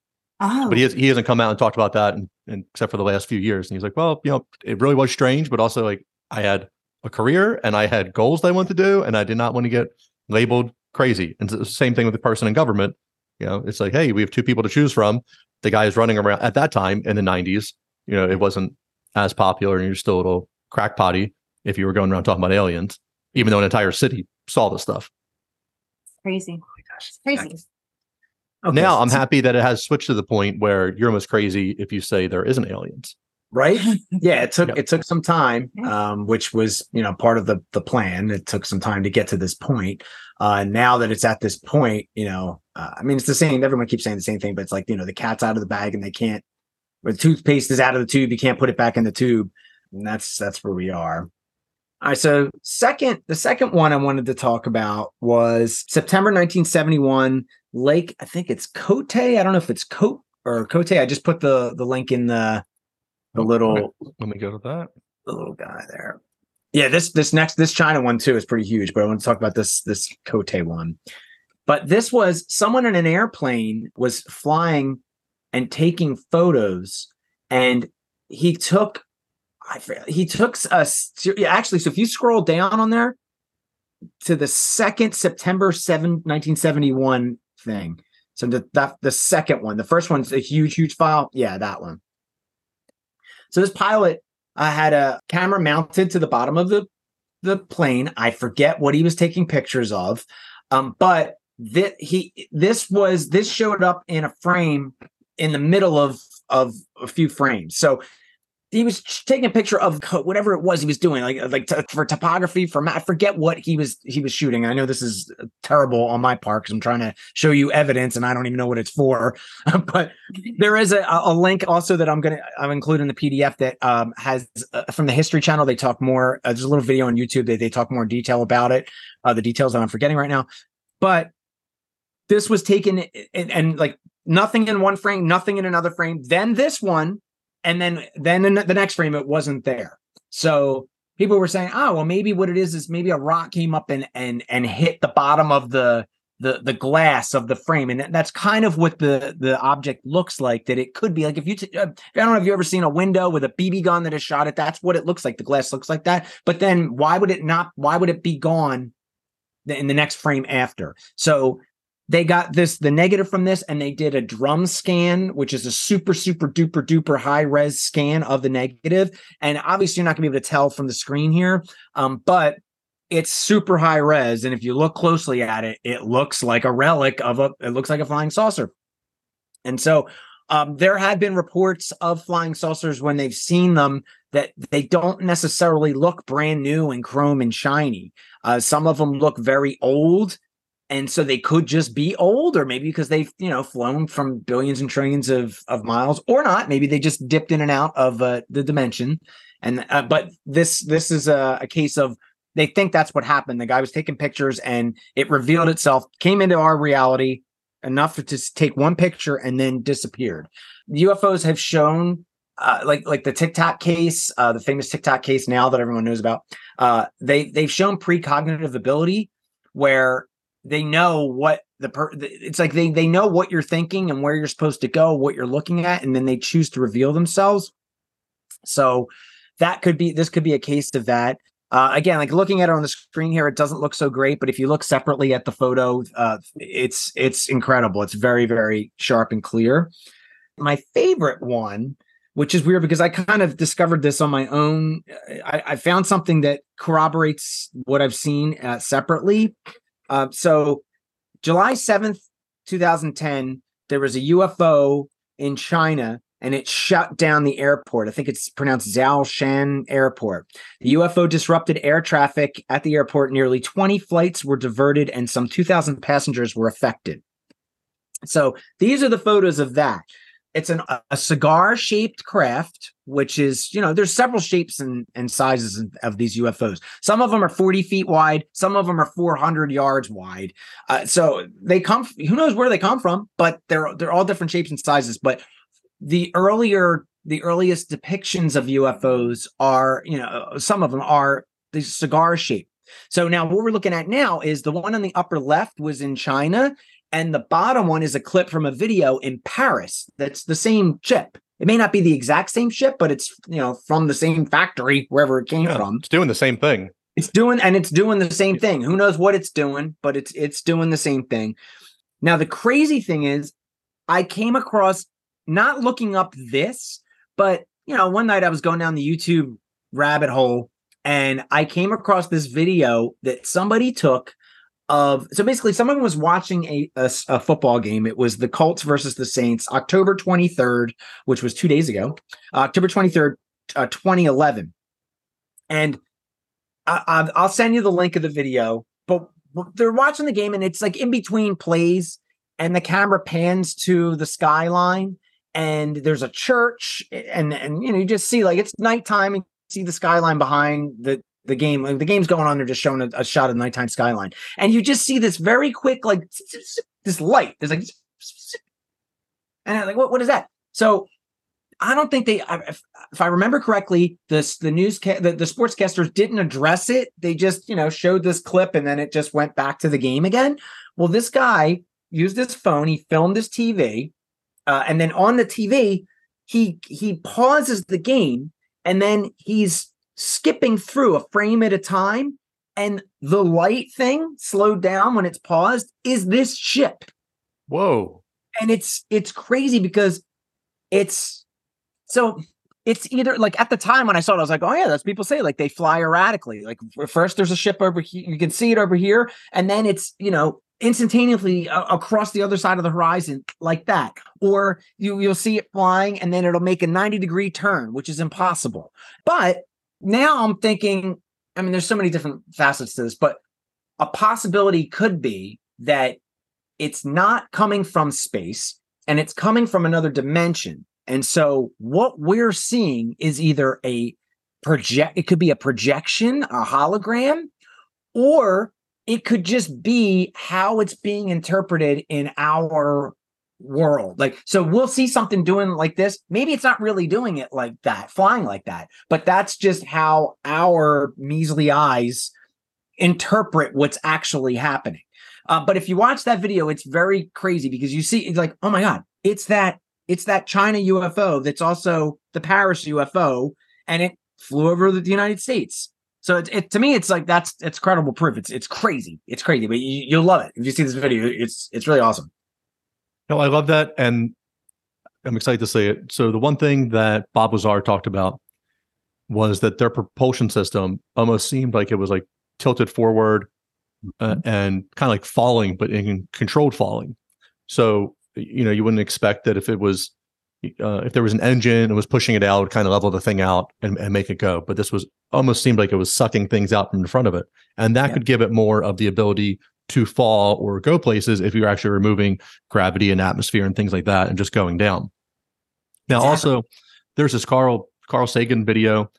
oh, but he, has, he hasn't come out and talked about that and, and except for the last few years and he's like well you know it really was strange but also like i had a career and i had goals that i wanted to do and i did not want to get labeled crazy. And it's the same thing with the person in government you know it's like hey we have two people to choose from. The guy is running around at that time in the 90s you know it wasn't as popular and you're still a little crackpotty if you were going around talking about aliens, even though an entire city saw this stuff. Crazy. It's crazy. Okay, now I'm happy that it has switched to the point where you're almost crazy if you say there isn't aliens. right yeah it took Yep. it took some time um which was you know part of the the plan it took some time to get to this point uh now that it's at this point you know uh, i mean it's the same everyone keeps saying the same thing but it's like you know the cat's out of the bag and they can't or the toothpaste is out of the tube you can't put it back in the tube and that's that's where we are all right so second the second one i wanted to talk about was september 1971 lake i think it's cote i don't know if it's cote or cote i just put the the link in the the Oh, little okay. Let me go to that. the little guy there. Yeah, this this next this China one too is pretty huge, but I want to talk about this this Cote one. But this was someone in an airplane was flying and taking photos, and he took I he took us actually. So if you scroll down on there to the second September 7, 1971 thing. So the that the second one, the first one's a huge, huge file. Yeah, that one. So this pilot uh, had a camera mounted to the bottom of the the plane. I forget what he was taking pictures of, um, but that he this was this showed up in a frame in the middle of of a few frames. So he was taking a picture of whatever it was he was doing, like like for topography. For I forget what he was he was shooting. I know this is terrible on my part because I'm trying to show you evidence and I don't even know what it's for. but there is a, a link also that I'm gonna I'm including the PDF that um, has uh, from the History Channel. They talk more. Uh, there's a little video on YouTube that they talk more in detail about it. Uh, the details that I'm forgetting right now, but this was taken and, and like nothing in one frame, nothing in another frame. Then this one, and then then the next frame it wasn't there. So people were saying, oh well, maybe what it is is maybe a rock came up and and and hit the bottom of the the the glass of the frame. And that's kind of what the the object looks like that it could be. Like if you t- uh, i don't know if you ever seen a window with a bb gun that is shot at that's what it looks like. The glass looks like that. But then why would it not why would it be gone in the next frame after? So they got this the negative from this and they did a drum scan which is a super super duper duper high res scan of the negative. And obviously you're not going to be able to tell from the screen here um, but it's super high res. And if you look closely at it it looks like a relic of a it looks like a flying saucer. And so um, there have been reports of flying saucers when they've seen them that they don't necessarily look brand new and chrome and shiny. Uh, some of them look very old and so they could just be old or maybe because they've you know flown from billions and trillions of of miles or not. Maybe they just dipped in and out of uh, the dimension. And uh, but this this is a, a case of they think that's what happened. The guy was taking pictures and it revealed itself came into our reality enough to take one picture and then disappeared. Ufos have shown uh, like like the Tic Tac case, uh, the famous Tic Tac case now that everyone knows about. Uh, they they've shown precognitive ability where they know what the per it's like they they know what you're thinking and where you're supposed to go, what you're looking at, and then they choose to reveal themselves. So that could be this could be a case of that. Uh, again, like looking at it on the screen here, it doesn't look so great, but if you look separately at the photo, uh, it's it's incredible. It's very very sharp and clear. My favorite one, which is weird because I kind of discovered this on my own. I, I found something that corroborates what I've seen uh, separately. Uh, so, July seventh, two thousand ten, there was a UFO in China and it shut down the airport. I think it's pronounced Zhoushan Airport. The UFO disrupted air traffic at the airport. Nearly 20 flights were diverted and some 2,000 passengers were affected. So these are the photos of that. It's an, a cigar shaped craft, which is, you know, there's several shapes and, and sizes of, these UFOs. Some of them are 40 feet wide, some of them are 400 yards wide. Uh, so they come, who knows where they come from, but they're they're all different shapes and sizes. But the earlier the earliest depictions of UFOs are, you know, some of them are the cigar shape. So now what we're looking at now is the one on the upper left was in China, and the bottom one is a clip from a video in Paris. That's the same chip. It may not be the exact same ship, but it's you know from the same factory wherever it came Yeah, from. it's doing the same thing. It's doing and it's doing the same thing. Who knows what it's doing, but it's it's doing the same thing. Now the crazy thing is I came across not looking up this, but you know, one night I was going down the YouTube rabbit hole and I came across this video that somebody took of so basically someone was watching a, a, a football game. It was the colts versus the saints october 23rd which was two days ago october 23rd uh, 2011 and I, i'll send you the link of the video but they're watching the game and it's like in between plays and the camera pans to the skyline and there's a church and and you know you just see like it's nighttime and see the skyline behind the the game. Like the game's going on, they're just showing a, a shot of the nighttime skyline, and you just see this very quick, like this light. There's like, and I'm like, what? What is that? So I don't think they. If, if I remember correctly, this the news the, the sportscasters didn't address it. They just you know showed this clip, and then it just went back to the game again. Well, this guy used his phone. He filmed his TV, uh, and then on the TV, he he pauses the game, and then he's skipping through a frame at a time and the light thing slowed down when it's paused is this ship whoa and it's it's crazy because it's so it's either like at the time when I saw it, I was like, oh yeah, that's people say like they fly erratically. Like first there's a ship over here, you can see it over here, and then it's you know instantaneously uh, across the other side of the horizon like that. Or you you'll see it flying, and then it'll make a 90 degree turn, which is impossible. But now I'm thinking, I mean, there's so many different facets to this, but a possibility could be that it's not coming from space and it's coming from another dimension. And so what we're seeing is either a project, it could be a projection, a hologram, or it could just be how it's being interpreted in our world. Like, so we'll see something doing like this. Maybe it's not really doing it like that, flying like that, but that's just how our measly eyes interpret what's actually happening. Uh, but if you watch that video, it's very crazy because you see it's like, oh my god, it's that it's that China UFO that's also the Paris UFO, and it flew over the United States. So it, it to me, it's like that's it's credible proof. It's it's crazy. It's crazy, but you, you'll love it if you see this video. It's it's really awesome. No, I love that. And I'm excited to see it. So the one thing that Bob Lazar talked about was that their propulsion system almost seemed like it was like tilted forward uh, mm-hmm. and kind of like falling, but in controlled falling. So you know you wouldn't expect that if it was uh, if there was an engine and was pushing it out, it would kind of level the thing out and, and, make it go. But this was almost seemed like it was sucking things out from in front of it, and that yeah. could give it more of the ability to fall or go places if you're actually removing gravity and atmosphere and things like that and just going down. Now, exactly. also, there's this Carl Carl Sagan video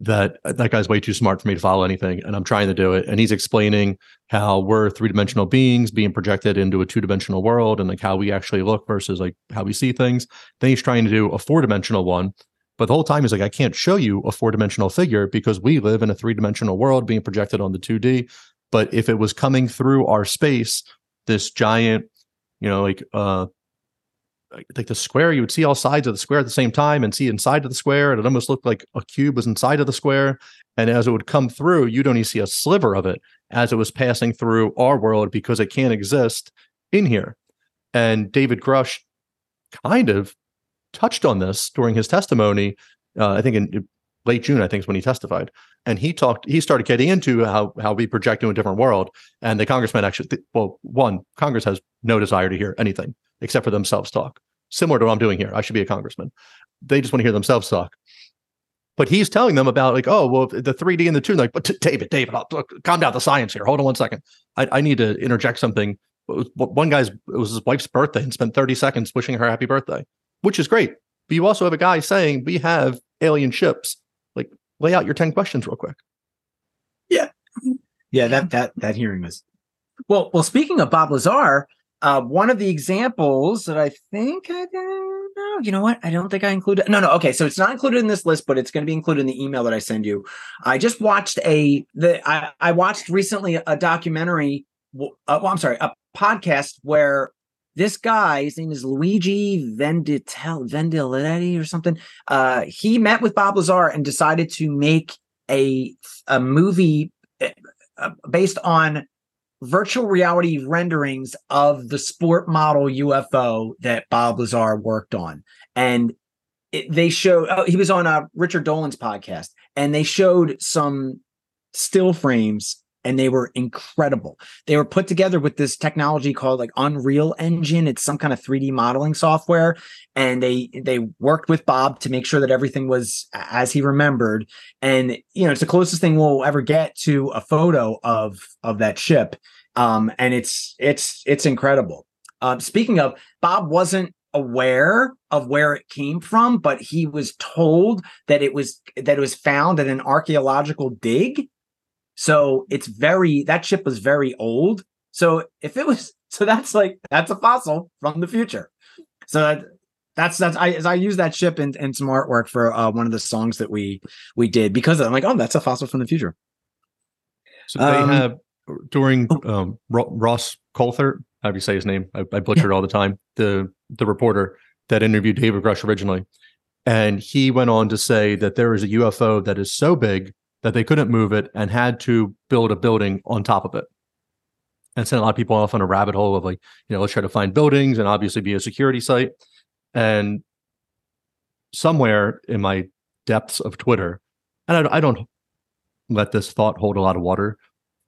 that uh, that guy's way too smart for me to follow anything, and I'm trying to do it. And he's explaining how we're three dimensional beings being projected into a two dimensional world, and like how we actually look versus like how we see things. Then he's trying to do a four dimensional one, but the whole time he's like, I can't show you a four dimensional figure because we live in a three dimensional world being projected on the 2D. But if it was coming through our space, this giant, you know, like uh like the square, you would see all sides of the square at the same time and see inside of the square. And it almost looked like a cube was inside of the square. And as it would come through, you'd only see a sliver of it as it was passing through our world because it can't exist in here. And David Grusch kind of touched on this during his testimony. Uh, I think in late June, I think is when he testified and he talked he started getting into how how we project into a different world. And the congressman actually well one congress has no desire to hear anything except for themselves talk similar to what i'm doing here. I should be a congressman. They just want to hear themselves talk. But he's telling them about like oh well the 3d and the 2 like but david david oh, look, calm down the science here. Hold on one second. I, I need to interject something. One guy's it was his wife's birthday and spent 30 seconds wishing her happy birthday which is great. But you also have a guy saying we have alien ships lay out your 10 questions real quick. Yeah. Yeah, that that that hearing was well. Well, speaking of Bob Lazar, uh, one of the examples that I think I don't know, you know what? I don't think I included. No, no. Okay, so it's not included in this list, but it's going to be included in the email that I send you. I just watched a the I, I watched recently a documentary. Uh, well, I'm sorry, a podcast where this guy, his name is Luigi Venditel, Vendiletti or something. Uh, he met with Bob Lazar and decided to make a a movie uh, uh, based on virtual reality renderings of the sport model UFO that Bob Lazar worked on. And it, they showed oh, he was on uh, Richard Dolan's podcast, and they showed some still frames and they were incredible. They were put together with this technology called like Unreal Engine. It's some kind of 3D modeling software, and they they worked with Bob to make sure that everything was as he remembered. And you know, it's the closest thing we'll ever get to a photo of of that ship. Um, and it's it's it's incredible. Um, speaking of, Bob wasn't aware of where it came from, but he was told that it was that it was found at an archaeological dig so it's very that ship was very old. So if it was so that's like that's a fossil from the future. So that, that's that's I as I use that ship in, in some artwork for uh, one of the songs that we we did because I'm like, oh, that's a fossil from the future. So they Um, have during um, Ro- Ross Coulthard, how do you say his name? I, I butcher it all the time. The the reporter that interviewed David Grusch originally, and he went on to say that there is a UFO that is so big that they couldn't move it and had to build a building on top of it. And sent a lot of people off on a rabbit hole of like, you know, let's try to find buildings and obviously be a security site. And somewhere in my depths of Twitter, and I, don't- I don't let this thought hold a lot of water,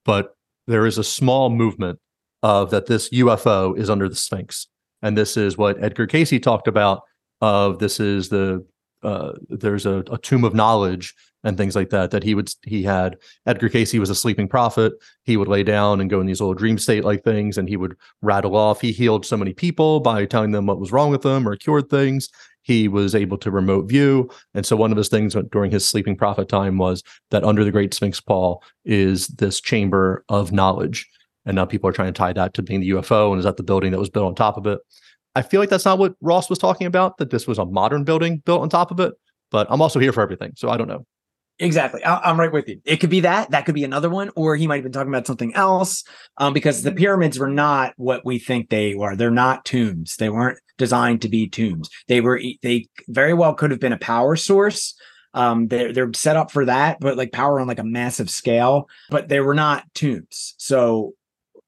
but there is a small movement of that this UFO is under the Sphinx, and this is what Edgar Cayce talked about. Of this is the uh, there's a, a tomb of knowledge and things like that that he would he had Edgar Cayce was a sleeping prophet. He would lay down and go in these little dream state like things, and he would rattle off. He healed so many people by telling them what was wrong with them or cured things. He was able to remote view, and so one of his things during his sleeping prophet time was that under the Great Sphinx Paul is this chamber of knowledge. And now people are trying to tie that to being the UFO and is that the building that was built on top of it? I feel like that's not what Ross was talking about, that this was a modern building built on top of it. But I'm also here for everything. So I don't know. Exactly. I, I'm right with you. It could be that. That could be another one, or he might have been talking about something else. Um, because the pyramids were not what we think they were. They're not tombs. They weren't designed to be tombs. They were. They very well could have been a power source. Um, they're they're set up for that, but like power on like a massive scale. But they were not tombs. So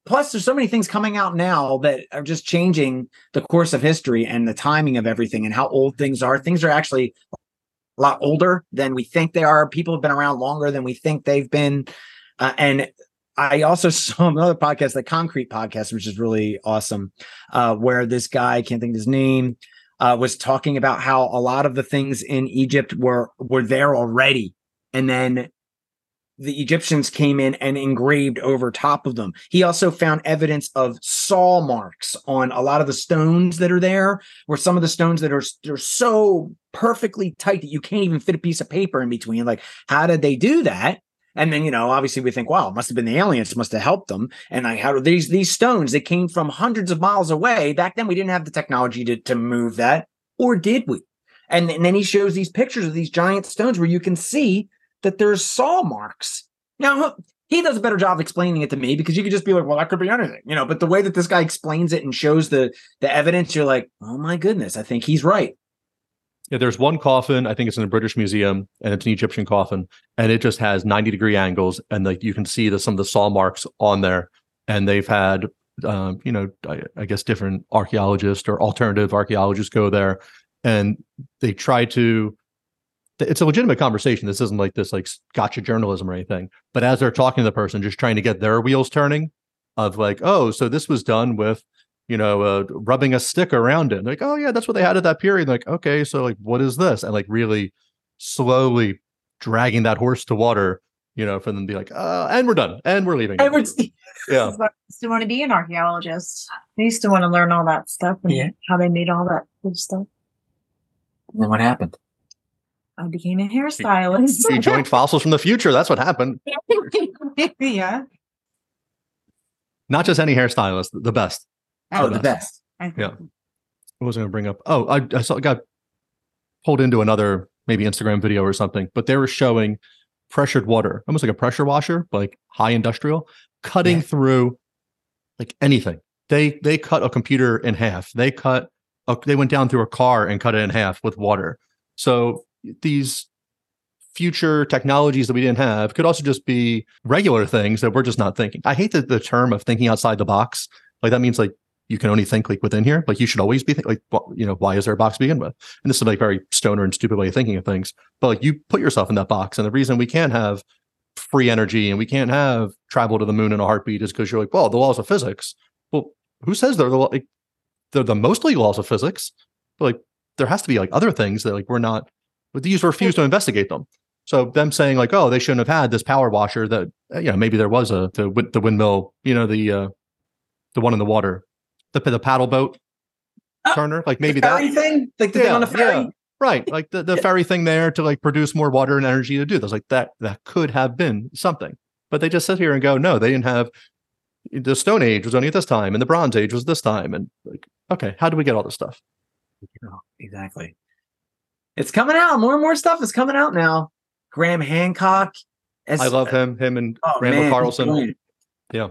plus there's so many things coming out now that are just changing the course of history and the timing of everything and how old things are. Things are actually a lot older than we think they are. People have been around longer than we think they've been. Uh, and i also saw another podcast the concrete podcast which is really awesome uh, where this guy can't think of his name uh, was talking about how a lot of the things in egypt were were there already. And then the Egyptians came in and engraved over top of them. He also found evidence of saw marks on a lot of the stones that are there, where some of the stones that are they're so perfectly tight that you can't even fit a piece of paper in between. Like, how did they do that? And then, you know, obviously we think, wow, it must have been the aliens, must have helped them. And like, how do these these stones that came from hundreds of miles away? Back then, we didn't have the technology to, to move that, or did we? And, and then he shows these pictures of these giant stones where you can see that there's saw marks. Now he does a better job explaining it to me because you could just be like, well, that could be anything, you know. But the way that this guy explains it and shows the the evidence, you're like, oh my goodness, I think he's right. Yeah, there's one coffin. I think it's in the British Museum, and it's an Egyptian coffin, and it just has 90 degree angles, and like you can see the some of the saw marks on there. And they've had, um, you know, I, I guess different archaeologists or alternative archaeologists go there, and they try to. It's a legitimate conversation. This isn't like this like gotcha journalism or anything. But as they're talking to the person, just trying to get their wheels turning, of like, oh, so this was done with you know, uh, rubbing a stick around it. Like, oh yeah, that's what they had at that period. Like, okay, so like, what is this? And like, really slowly dragging that horse to water. You know, for them to be like, uh, and we're done, and we're leaving. And we're- yeah, I used to want to be an archaeologist. I used to want to learn all that stuff and Yeah. how they made all that good stuff. And then what happened? I became a hairstylist. you joined fossils from the future. That's what happened. yeah. Not just any hairstylist, the best. Oh, the the best. Yeah. What was I going to bring up? Oh, I, I saw got pulled into another maybe Instagram video or something, but they were showing pressured water, almost like a pressure washer, but like high industrial, cutting Yeah. through like anything. They they cut a computer in half. They cut a, they went down through a car and cut it in half with water. So these future technologies that we didn't have could also just be regular things that we're just not thinking. I hate the, the term of thinking outside the box. Like that means like you can only think like within here. Like you should always be think, like, well, you know, why is there a box to begin with? And this is like very stoner and stupid way of thinking of things. But like you put yourself in that box, and the reason we can't have free energy and we can't have travel to the moon in a heartbeat is because you're like, well, the laws of physics. Well, who says they're the like they're the mostly laws of physics? But like there has to be like other things that like we're not. But these refuse to investigate them. So them saying like, oh, they shouldn't have had this power washer that uh, you know maybe there was a the the windmill, you know the uh the one in the water, the the paddle boat Oh, turner, like maybe the that thing, like the thing Yeah, on the ferry. yeah. right, like the the ferry thing there to like produce more water and energy to do this, like that that could have been something, but they just sit here and go, no, they didn't have. The Stone Age was only at this time, and the Bronze Age was this time, and like, okay, how do we get all this stuff? Oh, exactly. It's coming out. More and more stuff is coming out now. Graham Hancock. as- I love him, him and Oh, Randall man, Carlson. Yeah.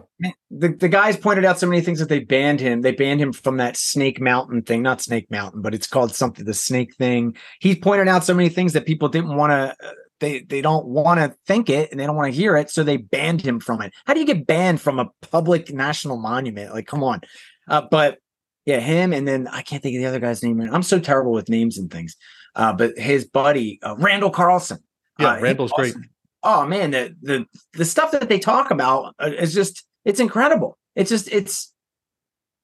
The the guys pointed out so many things that they banned him. They banned him from that Snake Mountain thing, not Snake Mountain, but it's called something the Snake thing. He pointed out so many things that people didn't want to. They they don't want to think it and they don't want to hear it, so they banned him from it. How do you get banned from a public national monument? Like, come on. Uh, but yeah, him and then I can't think of the other guy's name. I'm so terrible with names and things. Uh, but his buddy uh, Randall Carlson. Yeah, Uh, Randall's great. Oh man, the the the stuff that they talk about uh, is just it's incredible. It's just it's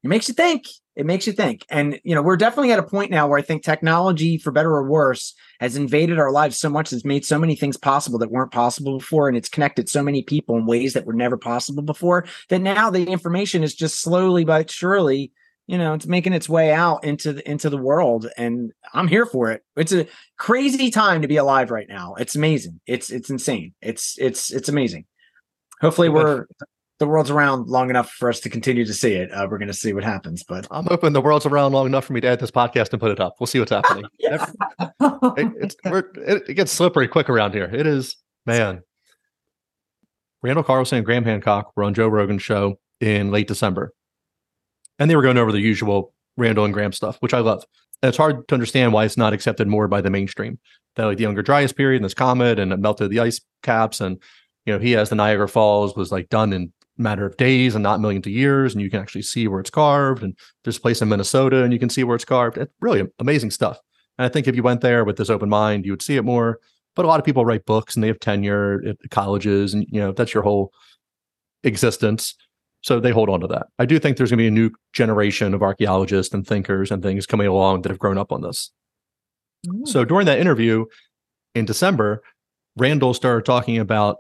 it makes you think. It makes you think. And you know, we're definitely at a point now where I think technology, for better or worse, has invaded our lives so much. It's made so many things possible that weren't possible before, and it's connected so many people in ways that were never possible before. That now the information is just slowly but surely, you know, it's making its way out into the into the world. And I'm here for it. It's a crazy time to be alive right now. It's amazing. It's it's insane. It's it's it's amazing. Hopefully, we're the world's around long enough for us to continue to see it. Uh, we're going to see what happens, but I'm hoping the world's around long enough for me to add this podcast and put it up. We'll see what's happening. Yeah. it, it's we're, it, it gets slippery quick around here. It is man. Randall Carlson and Graham Hancock were on Joe Rogan's show in late December, and they were going over the usual Randall and Graham stuff, which I love. And it's hard to understand why it's not accepted more by the mainstream. That like the Younger Dryas period and this comet and it melted the ice caps, and you know he has the Niagara Falls was like done in matter of days and not millions of years, and you can actually see where it's carved. And there's a place in Minnesota, and you can see where it's carved. It's really amazing stuff. And I think if you went there with this open mind, you would see it more. But a lot of people write books and they have tenure at colleges, and you know that's your whole existence. So they hold on to that. I do think there's going to be a new generation of archaeologists and thinkers and things coming along that have grown up on this. So during that interview in December, Randall started talking about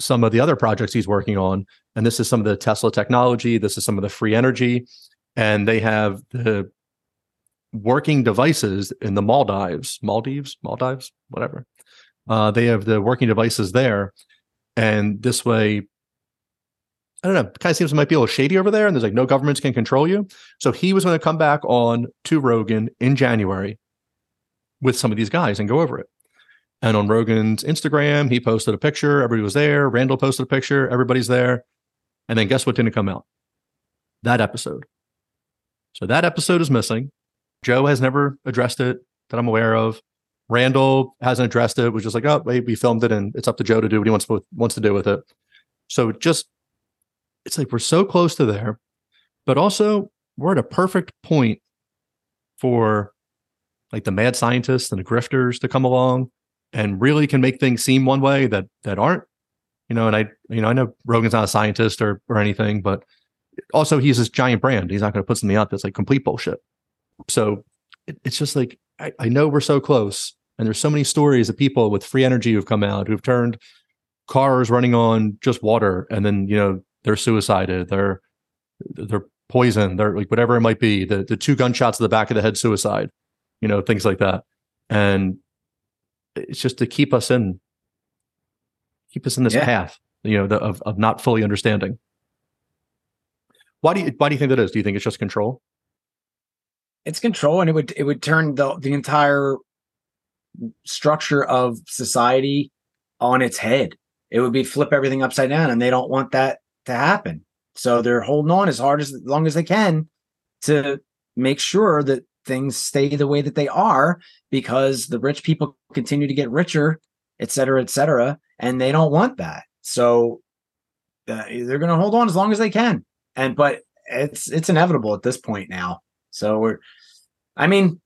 some of the other projects he's working on. And this is some of the Tesla technology, this is some of the free energy. And they have the working devices in the Maldives, Maldives, Maldives, whatever. Uh, they have the working devices there. And this way, I don't know, kind of seems it might be a little shady over there. And there's like no governments can control you. So he was going to come back on to Rogan in January with some of these guys and go over it. And on Rogan's Instagram, he posted a picture. Everybody was there. Randall posted a picture. Everybody's there. And then guess what didn't come out? That episode. So that episode is missing. Joe has never addressed it that I'm aware of. Randall hasn't addressed it. Was just like, oh, wait, we filmed it, and it's up to Joe to do what he wants wants to do with it. So just, it's like we're so close to there, but also we're at a perfect point for like the mad scientists and the grifters to come along and really can make things seem one way that that aren't you know and i you know i know rogan's not a scientist or or anything but also he's this giant brand. He's not going to put something out that's like complete bullshit. So it, it's just like I, I know we're so close and there's so many stories of people with free energy who've come out who've turned cars running on just water and then you know they're suicided they're they're poisoned they're like whatever it might be the the two gunshots to the back of the head suicide you know things like that. And it's just to keep us in keep us in this Yeah. path you know the, of, of not fully understanding. Why do you why do you think that is? Do you think it's just control? It's control and it would it would turn the the entire structure of society on its head. It would be flip everything upside down and they don't want that to happen. So they're holding on as hard as long as they can to make sure that things stay the way that they are because the rich people continue to get richer et cetera et cetera and they don't want that. So uh, they're going to hold on as long as they can. And but it's it's inevitable at this point now. So we're, I mean,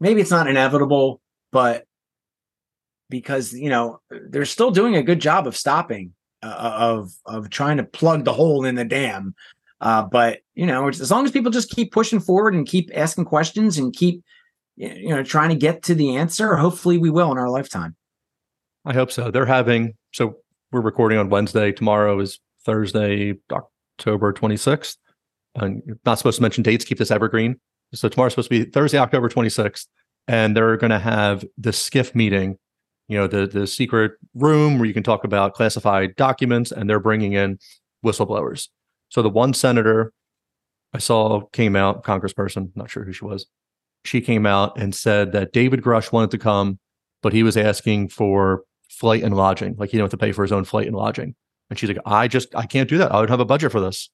maybe it's not inevitable, but because you know they're still doing a good job of stopping uh, of of trying to plug the hole in the dam. Uh, but you know, as long as people just keep pushing forward and keep asking questions and keep you know trying to get to the answer, hopefully we will in our lifetime. I hope so. They're having so we're recording on Wednesday. Tomorrow is Thursday, October 26th. And you're not supposed to mention dates, keep this evergreen. So tomorrow's supposed to be Thursday, October 26th. And they're going to have the SCIF meeting, you know, the, the secret room where you can talk about classified documents, and they're bringing in whistleblowers. So the one senator I saw came out, congressperson, not sure who she was. She came out and said that David Grusch wanted to come, but he was asking for flight and lodging. Like he didn't have to pay for his own flight and lodging. And she's like, I just I can't do that. I don't have a budget for this.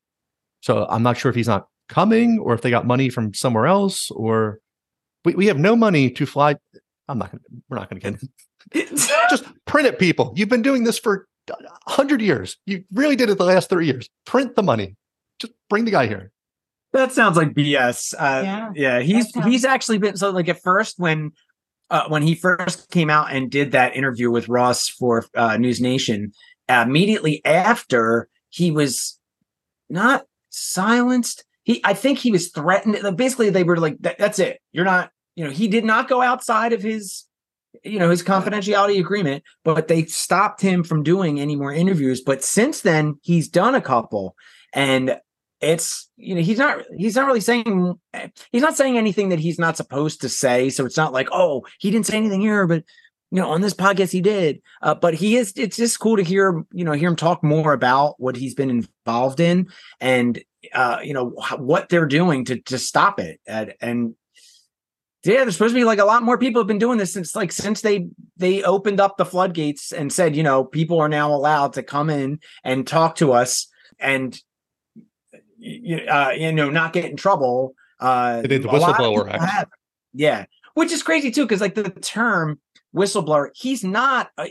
So I'm not sure if he's not coming or if they got money from somewhere else or we, we have no money to fly. I'm not gonna we're not gonna get just print it, people. You've been doing this for hundred years. You really did it the last three years. Print the money. Just bring the guy here. That sounds like BS. Uh, yeah. yeah, he's sounds- he's actually been so like at first when uh, when he first came out and did that interview with Ross for uh, NewsNation, uh, immediately after he was not silenced. He, I think he was threatened. Basically, they were like, "That- "That's it. You're not." You know, he did not go outside of his, you know, his confidentiality agreement, but they stopped him from doing any more interviews. But since then, he's done a couple, and it's you know he's not he's not really saying he's not saying anything that he's not supposed to say. So it's not like oh he didn't say anything here but you know on this podcast he did. Uh, but he is it's just cool to hear you know hear him talk more about what he's been involved in and uh you know wh- what they're doing to to stop it. And, and yeah there's supposed to be like a lot more people have been doing this since like since they they opened up the floodgates and said you know people are now allowed to come in and talk to us and you, uh, you know, not get in trouble. Uh, They did the a lot of Whistleblower Act. have. Yeah, which is crazy too, because like the term whistleblower, he's not uh,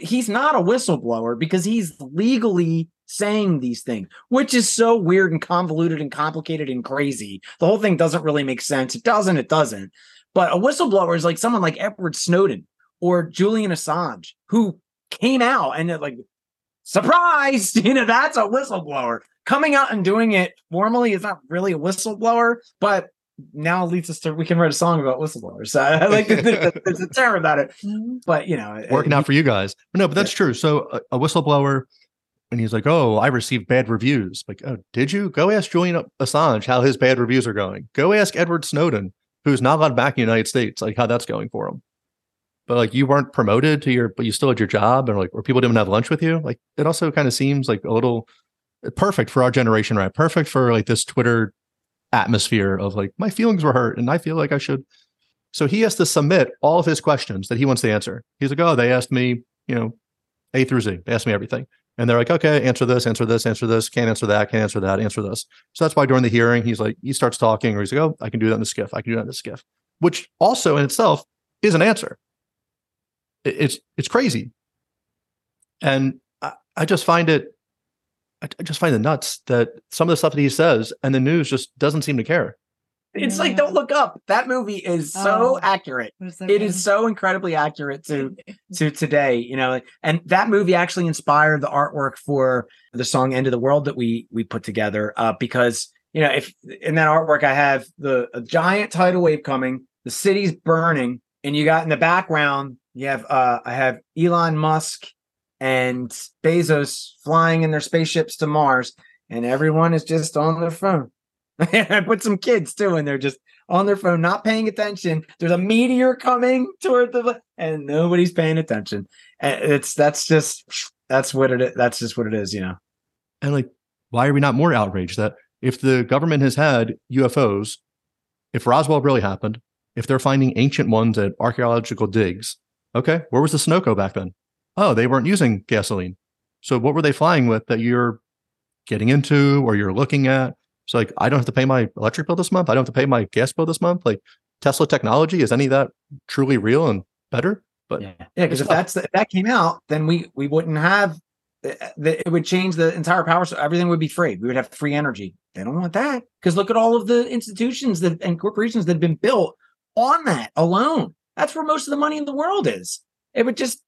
he's not a whistleblower because he's legally saying these things, which is so weird and convoluted and complicated and crazy. The whole thing doesn't really make sense. It doesn't. It doesn't. But a whistleblower is like someone like Edward Snowden or Julian Assange who came out and like surprise you know that's a whistleblower coming out and doing it formally is not really a whistleblower but now it leads us to we can write a song about whistleblowers so I like there's, a- term about it but you know Working uh, out for you guys. No, but that's true. So a, a whistleblower, and he's like, "Oh, I received bad reviews." Like, "Oh, did you?" Go ask Julian Assange how his bad reviews are going. Go ask Edward Snowden, who's not allowed back in the United States, like how that's going for him. But like, you weren't promoted to your, but you still had your job, and like, or people didn't have lunch with you. Like, it also kind of seems like a little uh, perfect for our generation, right? Perfect for like this Twitter atmosphere of like, my feelings were hurt, and I feel like I should. So he has to submit all of his questions that he wants to answer. He's like, oh, they asked me, you know, A through Z. They asked me everything. And they're like, okay, answer this, answer this, answer this, can't answer that, can't answer that, answer this. So that's why during the hearing, he's like, he starts talking, or he's like, oh, I can do that in the SCIF. I can do that in the SCIF, which also in itself is an answer. It's it's crazy. And I, I just find it, I just find it nuts that some of the stuff that he says and the news just doesn't seem to care. It's like don't look up that movie is so Oh. accurate What is that it again? is so incredibly accurate to to today you know and that movie actually inspired the artwork for the song end of the world that we we put together uh because you know if in that artwork i have the a giant tidal wave coming the city's burning and you got in the background you have uh i have elon musk and bezos flying in their spaceships to mars and everyone is just on their phone i put some kids too and they're just on their phone, not paying attention. There's a meteor coming toward the and nobody's paying attention. And it's that's just that's what it. That's just what it is, you know. And like, why are we not more outraged that if the government has had UFOs, if Roswell really happened, if they're finding ancient ones at archaeological digs, okay, where was the Sunoco back then? Oh, they weren't using gasoline. So what were they flying with that you're getting into or you're looking at? So like, I don't have to pay my electric bill this month. I don't have to pay my gas bill this month. Like Tesla technology, is any of that truly real and better? But Yeah, yeah. Because if that's the, if that came out, then we we wouldn't have eh, eh, it would change the entire power. So everything would be free. We would have free energy. They don't want that because look at all of the institutions that and corporations that have been built on that alone. That's where most of the money in the world is. It would just,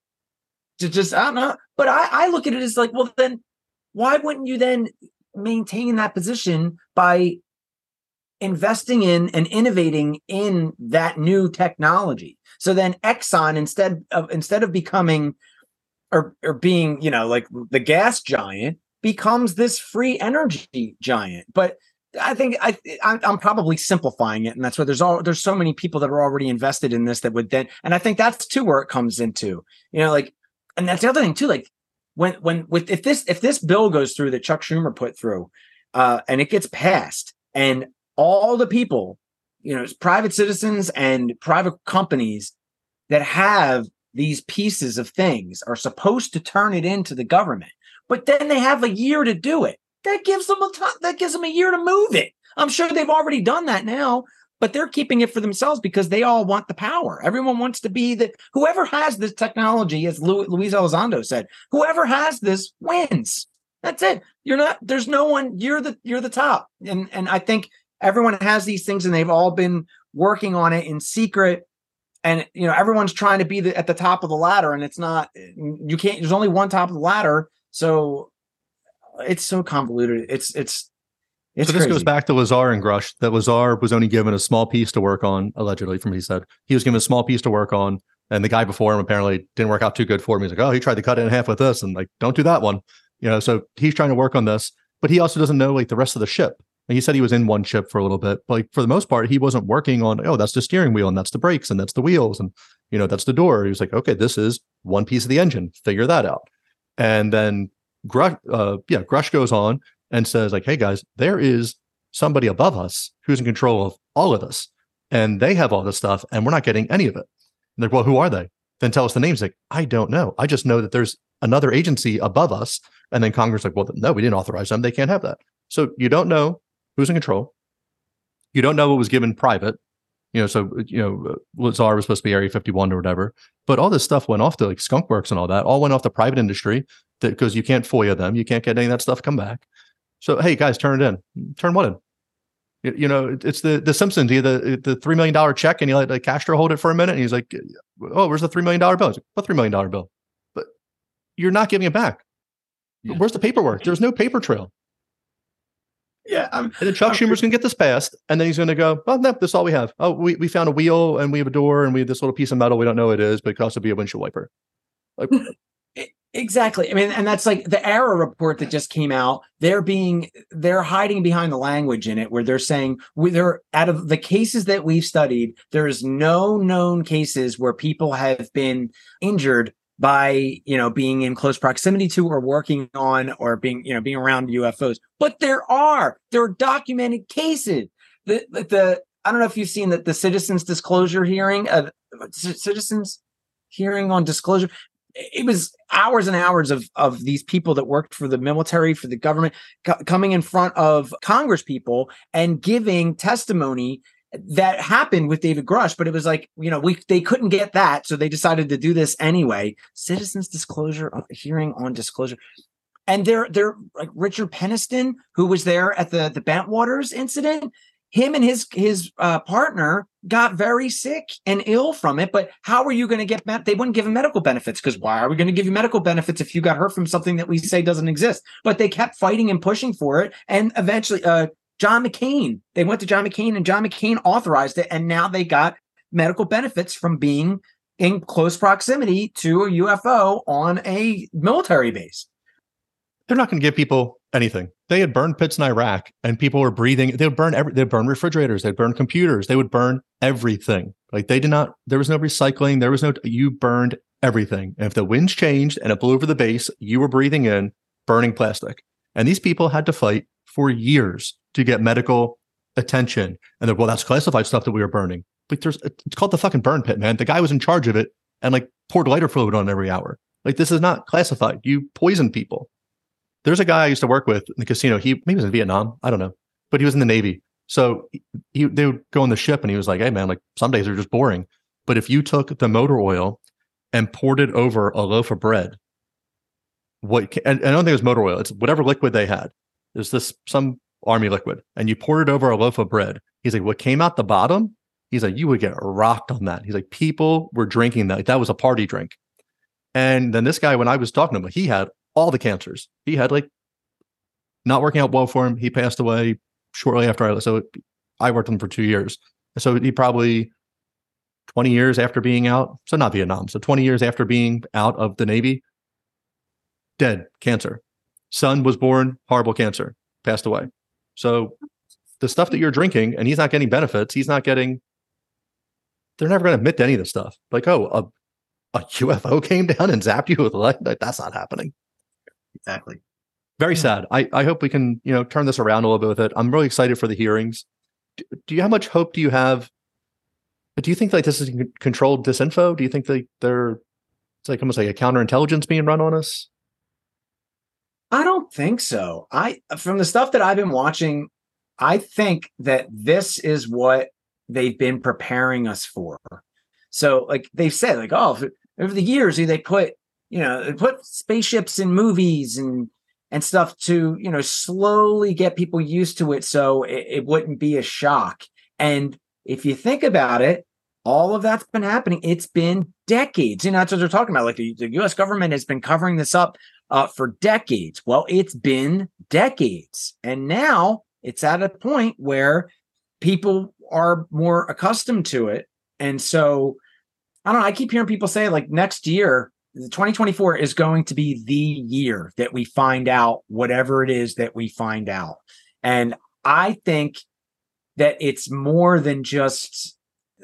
to just I don't know. But I, I look at it as like, well, then why wouldn't you then maintain that position by investing in and innovating in that new technology? So then Exxon, instead of instead of becoming or or being, you know, like the gas giant, becomes this free energy giant. But I think I, I'm probably simplifying it, and that's why there's all there's so many people that are already invested in this that would then, and I think that's too where it comes into, you know, like, and that's the other thing too, like when when with if this if this bill goes through that Chuck Schumer put through, uh, and it gets passed, and all the people, you know, private citizens and private companies that have these pieces of things are supposed to turn it into the government, but then they have a year to do it that gives them a that gives them a year to move it. I'm sure they've already done that now, but they're keeping it for themselves because they all want the power. Everyone wants to be the whoever has this technology, as Luis Elizondo said, whoever has this wins. That's it. You're not. There's no one. You're the. You're the top. And and I think everyone has these things, and they've all been working on it in secret. And you know, everyone's trying to be the, at the top of the ladder, and it's not. You can't. There's only one top of the ladder. So it's so convoluted. It's it's it's so this crazy. goes back to Lazar and Grusch. That Lazar was only given a small piece to work on, allegedly, from what he said. He was given a small piece to work on, and the guy before him apparently didn't work out too good for him. He's like, oh, he tried to cut it in half with this, and like, don't do that one. You know, so he's trying to work on this, but he also doesn't know like the rest of the ship. And he said he was in one ship for a little bit, but like for the most part, he wasn't working on, oh, that's the steering wheel and that's the brakes and that's the wheels and you know, that's the door. He was like, okay, this is one piece of the engine. Figure that out. And then Grusch, uh, yeah, Grusch goes on and says, like, hey guys, there is somebody above us who's in control of all of this. And they have all this stuff, and we're not getting any of it. And well, who are they? Then tell us the names. Like, I don't know. I just know that there's another agency above us. And then Congress, like, well, no, we didn't authorize them. They can't have that. So you don't know who's in control. You don't know what was given private. You know, so you know, uh, Lazar was supposed to be Area 51 or whatever, but all this stuff went off to like Skunkworks and all that. All went off to private industry because you can't FOIA them. You can't get any of that stuff come back. So hey, guys, turn it in. Turn what in? You, you know, it's the the Simpsons. You the the three million dollar check, and you let like, Castro hold it for a minute, and he's like, "Oh, where's the three million dollar bill?" He's like, "What three million dollar bill?" But you're not giving it back. Yeah. Where's the paperwork? There's no paper trail. yeah, I'm, And then Chuck I'm Schumer's going to get this passed, and then he's going to go, "Oh no, this is all we have. Oh, we, we found a wheel, and we have a door, and we have this little piece of metal. We don't know what it is, but it could also be a windshield wiper." Like, Exactly. I mean, and that's like the AARO report that just came out. They're being they're hiding behind the language in it where they're saying we they're out of the cases that we've studied, there is no known cases where people have been injured by you know being in close proximity to or working on or being you know being around UFOs. But there are there are documented cases. The the, the I don't know if you've seen that the citizens disclosure hearing, uh, c- citizens hearing on disclosure it was hours and hours of of these people that worked for the military for the government co- coming in front of congress people and giving testimony that happened with David Grusch, but it was like, you know, we they couldn't get that, so they decided to do this anyway. Citizens disclosure uh, hearing on disclosure. And they're they're like Richard Penniston, who was there at the the Bentwaters incident, him and his his uh, partner got very sick and ill from it. But how are you going to get? Met- they wouldn't give him medical benefits because why are we going to give you medical benefits if you got hurt from something that we say doesn't exist? But they kept fighting and pushing for it, and eventually, uh, John McCain. They went to John McCain, and John McCain authorized it, and now they got medical benefits from being in close proximity to a UFO on a military base. they're not going to give people anything. They had burned pits in Iraq, and people were breathing. They would burn every. They would burn refrigerators. They'd burn computers. They would burn everything. Like they did not. There was no recycling. There was no. You burned everything. And if the winds changed and it blew over the base, you were breathing in burning plastic. And these people had to fight for years to get medical attention. And they're well, that's classified stuff that we were burning. Like there's. It's called the fucking burn pit, man. The guy was in charge of it and like poured lighter fluid on every hour. Like this is not classified. You poison people. There's a guy I used to work with in the casino. He maybe was in Vietnam. I don't know, but he was in the Navy. So he they would go on the ship, and he was like, "Hey man, like some days are just boring, but if you took the motor oil and poured it over a loaf of bread, what and, and I don't think it was motor oil. It's whatever liquid they had. There's this some army liquid, and you poured it over a loaf of bread. He's like, what came out the bottom? He's like, you would get rocked on that. He's like, people were drinking that. Like, that was a party drink. And then this guy, when I was talking to him, he had all the cancers. He had like not working out well for him. He passed away shortly after I. left. So I worked with him for two years. So he probably 20 years after being out. So not Vietnam. So 20 years after being out of the Navy, dead, cancer. Son was born, horrible cancer, passed away. So the stuff that you're drinking, and he's not getting benefits, he's not getting. They're never going to admit to any of this stuff. Like, oh, a, a UFO came down and zapped you with light. Like, that's not happening. Exactly. Very Yeah. sad. I, I hope we can, you know, turn this around a little bit with it. I'm really excited for the hearings. Do, do you how much hope do you have? Do you think like this is con- controlled disinfo? Do you think like they're it's like almost like a counterintelligence being run on us? I don't think so. I from the stuff that I've been watching, I think that this is what they've been preparing us for. So, like they've said, like oh, f- over the years they put you know put spaceships in movies and and stuff to you know slowly get people used to it, so it, it wouldn't be a shock. And if you think about it, all of that's been happening. It's been decades. You know, that's what they're talking about. Like the, the U.S. government has been covering this up uh, for decades. Well, it's been decades. And now it's at a point where people are more accustomed to it. And so I don't know. I keep hearing people say like next year, 2024 is going to be the year that we find out whatever it is that we find out. And I think that it's more than just,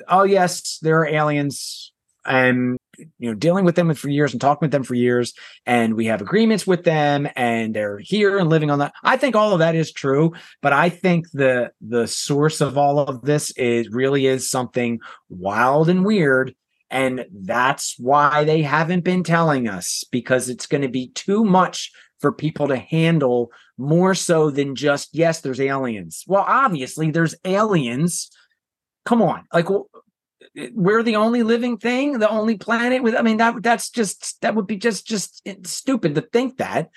oh, yes, there are aliens and you know dealing with them for years and talking with them for years and we have agreements with them and they're here and living on that i think all of that is true but i think the the source of all of this is really is something wild and weird and that's why they haven't been telling us because it's going to be too much for people to handle more so than just yes there's aliens. Well obviously there's aliens. Come on like we're the only living thing the only planet with i mean that that's just that would be just just eh, stupid to think that.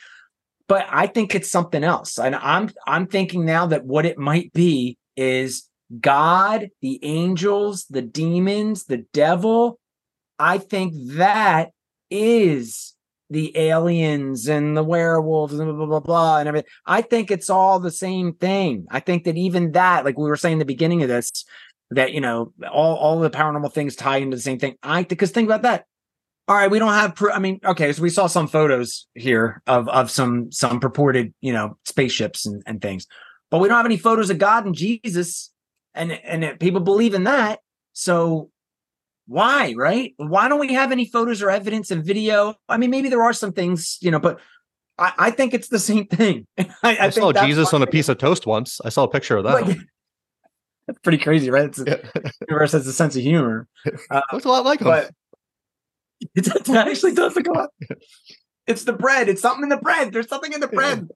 But i think it's something else. And i'm i'm thinking now that what it might be is god the angels the demons the devil i think that is the aliens and the werewolves and blah blah blah, blah and everything i think it's all the same thing i think that even that like we were saying in the beginning of this that you know all all the paranormal things tie into the same thing. I because think about that. All right, we don't have. Pr- I mean, okay, so we saw some photos here of of some some purported you know spaceships and, and things, but we don't have any photos of God and Jesus, and and uh, people believe in that. So why, right? Why don't we have any photos or evidence and video? I mean, maybe there are some things, you know, but I, I think it's the same thing. I, I, I, saw Jesus on a piece of toast once. I saw a picture of that. like, that's pretty crazy, right? It's Yeah. universe has a sense of humor. Uh, Looks a lot like him. but it, actually does look a lot. It's the bread. It's something in the bread. There's something in the bread.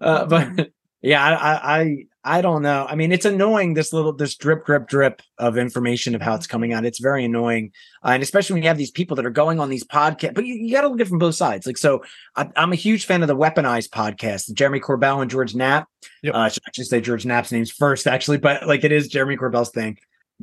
Uh, but yeah, I, I I don't know. I mean, it's annoying this little this drip drip drip of information of how it's coming out. It's very annoying, uh, and especially when you have these people that are going on these podcasts. But you, you got to look at it from both sides. Like, so I, I'm a huge fan of the Weaponized podcast, Jeremy Corbell and George Knapp. Yep. Uh, I should actually say George Knapp's names first, actually, but like it is Jeremy Corbell's thing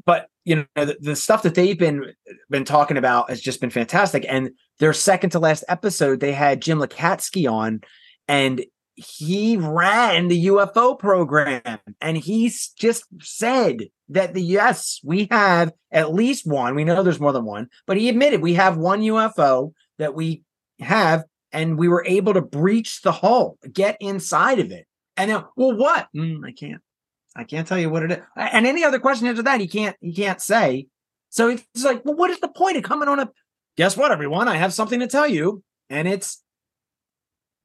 but you know the, the stuff that they've been been talking about has just been fantastic and their second to last episode they had jim Lacatski on and he ran the ufo program and he's just said that the yes we have at least one we know there's more than one but he admitted we have one ufo that we have and we were able to breach the hull get inside of it and then well what Mm, i can't I can't tell you what it is. And any other question after that, he can't he can't say. So it's like, well, what is the point of coming on a guess what, everyone? I have something to tell you. And it's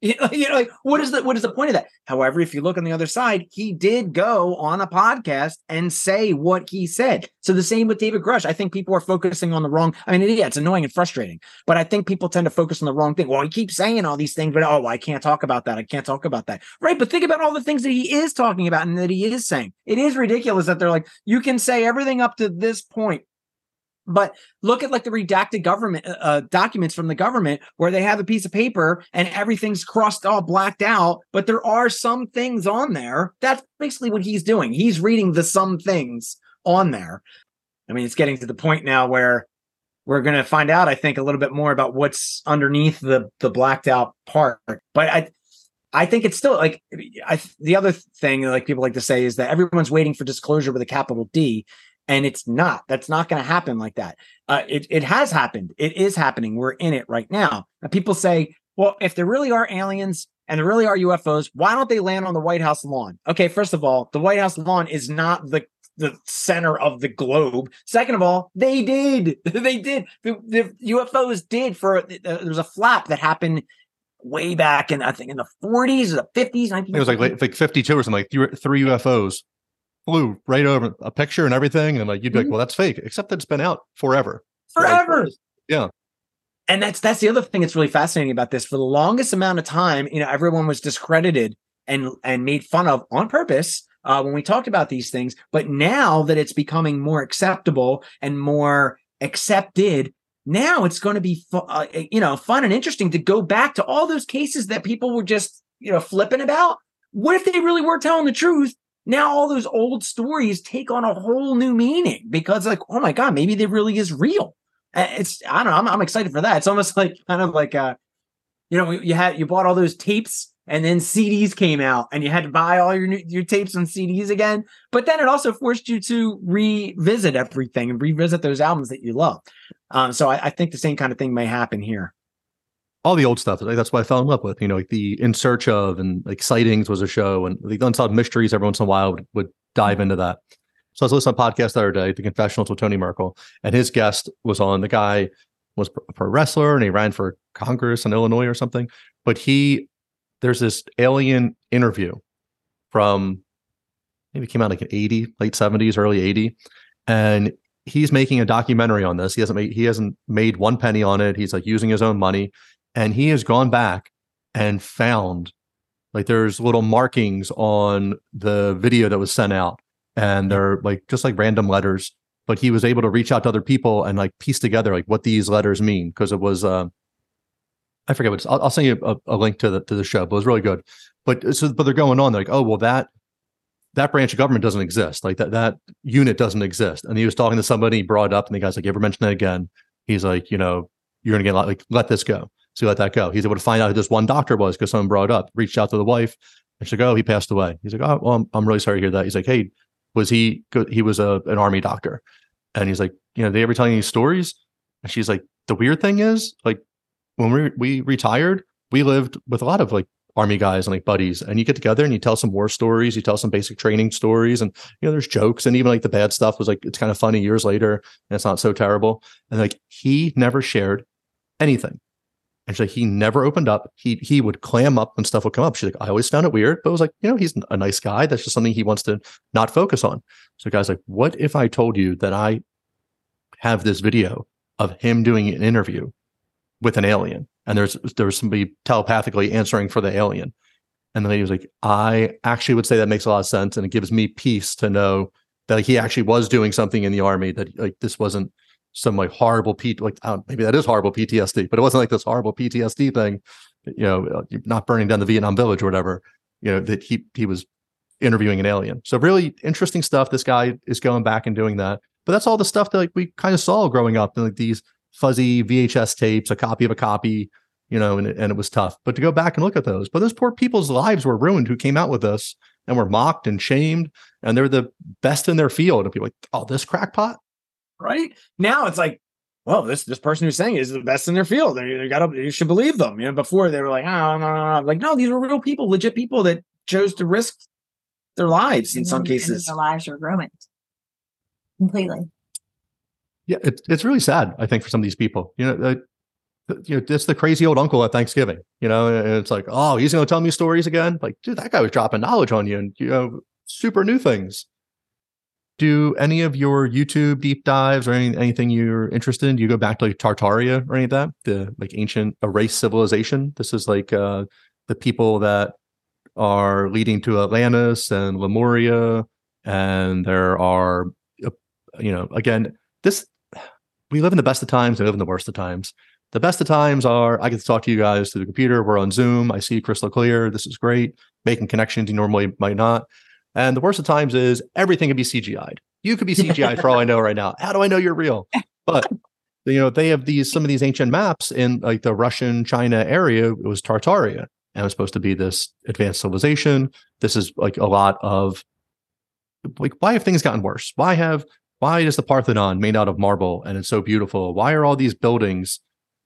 you know, you know, like what is the what is the point of that? However, if you look on the other side, he did go on a podcast and say what he said. So the same with David Grusch. I think people are focusing on the wrong. I mean, yeah, it's annoying and frustrating, but I think people tend to focus on the wrong thing. Well, he keeps saying all these things, but oh, I can't talk about that. I can't talk about that. Right. But think about all the things that he is talking about and that he is saying. It is ridiculous that they're like, you can say everything up to this point But look at like the redacted government uh, uh, documents from the government where they have a piece of paper and everything's crossed all blacked out, but there are some things on there. That's basically what he's doing. He's reading the some things on there. I mean, it's getting to the point now where we're going to find out, I think, a little bit more about what's underneath the the blacked out part. But I I think it's still like I, the other thing like people like to say is that everyone's waiting for disclosure with a capital D, and it's not. That's not going to happen like that. Uh, it it has happened. It is happening. We're in it right now. People say, well, if there really are aliens and there really are UFOs, why don't they land on the White House lawn? Okay, first of all, the White House lawn is not the the center of the globe. Second of all, they did. they did. The, the UFOs did for uh, there was a flap that happened way back in I think in the 40s or the 50s. 1950s. It was like like 52 or something. Like three, three UFOs flew right over a picture and everything, and like you'd be like, Mhm. well, that's fake. Except that it's been out forever. forever. Yeah. And that's that's the other thing that's really fascinating about this. For the longest amount of time, you know, everyone was discredited and and made fun of on purpose uh, when we talked about these things. But now that it's becoming more acceptable and more accepted, now it's going to be fu- uh, you know fun and interesting to go back to all those cases that people were just you know flipping about. What if they really were telling the truth? Now all those old stories take on a whole new meaning because like oh my god maybe they really is real. It's I don't know I'm, I'm excited for that. It's almost like kind of like uh you know you had you bought all those tapes and then CDs came out and you had to buy all your new, your tapes and CDs again. But then it also forced you to revisit everything and revisit those albums that you love. Um, so I, I think the same kind of thing may happen here. All the old stuff. Like, that's what I fell in love with. You know, like the In Search of and like Sightings was a show, and the Unsolved Mysteries every once in a while would, would dive mm-hmm. into that. So I was listening to a podcast the other day, The Confessionals with Tony Merkel, and his guest was on. The guy was a pro wrestler and he ran for Congress in Illinois or something. But he, there's this alien interview from maybe it came out like in 80, late 70s, early 80. And he's making a documentary on this. He hasn't made he hasn't made one penny on it. He's like using his own money. And he has gone back and found like there's little markings on the video that was sent out. And they're like just like random letters. But he was able to reach out to other people and like piece together like what these letters mean. Because it was uh I forget what it's, I'll, I'll send you a, a link to the to the show, but it was really good. But so but they're going on, they're like, oh well that that branch of government doesn't exist. Like that that unit doesn't exist. And he was talking to somebody, he brought it up, and the guy's like, you ever mention that again? He's like, you know, you're gonna get like let this go. So he let that go. He's able to find out who this one doctor was because someone brought it up, reached out to the wife, and she's like, oh, he passed away. He's like, oh, well, I'm, I'm really sorry to hear that. He's like, hey, was he? He was a an army doctor. And he's like, you know, they ever tell you any stories? And she's like, the weird thing is, like, when we we retired, we lived with a lot of like army guys and like buddies, and you get together and you tell some war stories, you tell some basic training stories, and you know, there's jokes, and even like the bad stuff was like it's kind of funny years later, and it's not so terrible. And like he never shared anything. And she's like, he never opened up. He he would clam up when stuff would come up. She's like, I always found it weird, but it was like, you know, he's a nice guy. That's just something he wants to not focus on. So guy's like, what if I told you that I have this video of him doing an interview with an alien, and there's there's somebody telepathically answering for the alien, and the lady was like, I actually would say that makes a lot of sense, and it gives me peace to know that like, he actually was doing something in the army that like this wasn't some like horrible P like maybe that is horrible PTSD, but it wasn't like this horrible PTSD thing, you know, uh, not burning down the Vietnam village or whatever, you know, that he he was interviewing an alien. So really interesting stuff. This guy is going back and doing that. But that's all the stuff that like we kind of saw growing up, like these fuzzy VHS tapes, a copy of a copy, you know, and, and it was tough. But to go back and look at those, but those poor people's lives were ruined who came out with this and were mocked and shamed, and they're the best in their field. And people like, oh, this crackpot. Right now it's like well this this person who's saying it is the best in their field and you gotta you should believe them you know before they were like oh no, no, no. like no these were real people legit people that chose to risk their lives in And some then- and then cases their lives are ruined completely. Yeah, it's it's really sad. I think for some of these people, you know, uh, you know, it's the crazy old uncle at Thanksgiving. You know, and it's like, oh, he's going to tell me stories again. Like, dude, that guy was dropping knowledge on you, and you know, super new things. Do any of your YouTube deep dives or any, anything you're interested in? Do you go back to like Tartaria or any of that? The like ancient erased civilization. This is like uh the people that are leading to Atlantis and Lemuria, and there are, uh, you know, again, this we live in the best of times, we live in the worst of times. The best of times are I get to talk to you guys through the computer. We're on Zoom. I see crystal clear. This is great. Making connections you normally might not. And the worst of times is everything can be CGI'd. You could be CGI'd for all I know right now. How do I know you're real? But you know, they have these some of these ancient maps in like the Russian China area. It was Tartaria, and it was supposed to be this advanced civilization. This is like a lot of like why have things gotten worse? Why have why is the Parthenon made out of marble and it's so beautiful? Why are all these buildings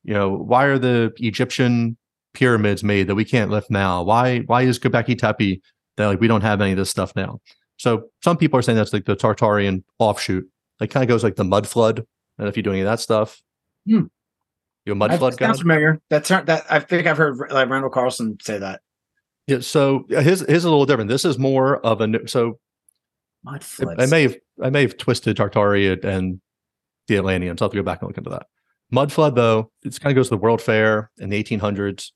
you know, why are the Egyptian pyramids made that we can't lift now? Why why is Göbekli Tepe that like we don't have any of this stuff now? So some people are saying that's like the Tartarian offshoot. Like kind of goes like the mud flood. And if you do any of that stuff, Hmm. you a mud That flood guy. sounds familiar. That's that. I think I've heard like Randall Carlson say that. Yeah. So his his is a little different. This is more of a new- so Mud I- floods. I may have I may have twisted Tartaria and the Atlanteans. I'll have to go back and look into that. Mud flood, though, it kind of goes to the World Fair in the 1800s.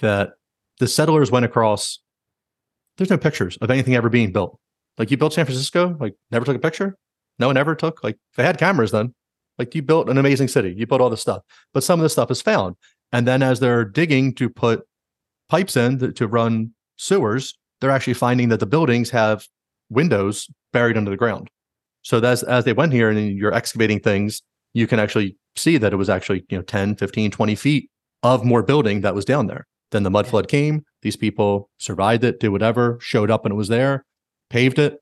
That the settlers went across. There's no pictures of anything ever being built. Like you built San Francisco, like never took a picture. No one ever took. Like they had cameras then. Like you built an amazing city. You built all this stuff, but some of this stuff is found. And then as they're digging to put pipes in to, to run sewers, they're actually finding that the buildings have windows buried under the ground. So that's as they went here and you're excavating things, you can actually see that it was actually, you know, 10, 15, 20 feet of more building that was down there. Then the mud flood came. These people survived it, did whatever, showed up and it was there, paved it,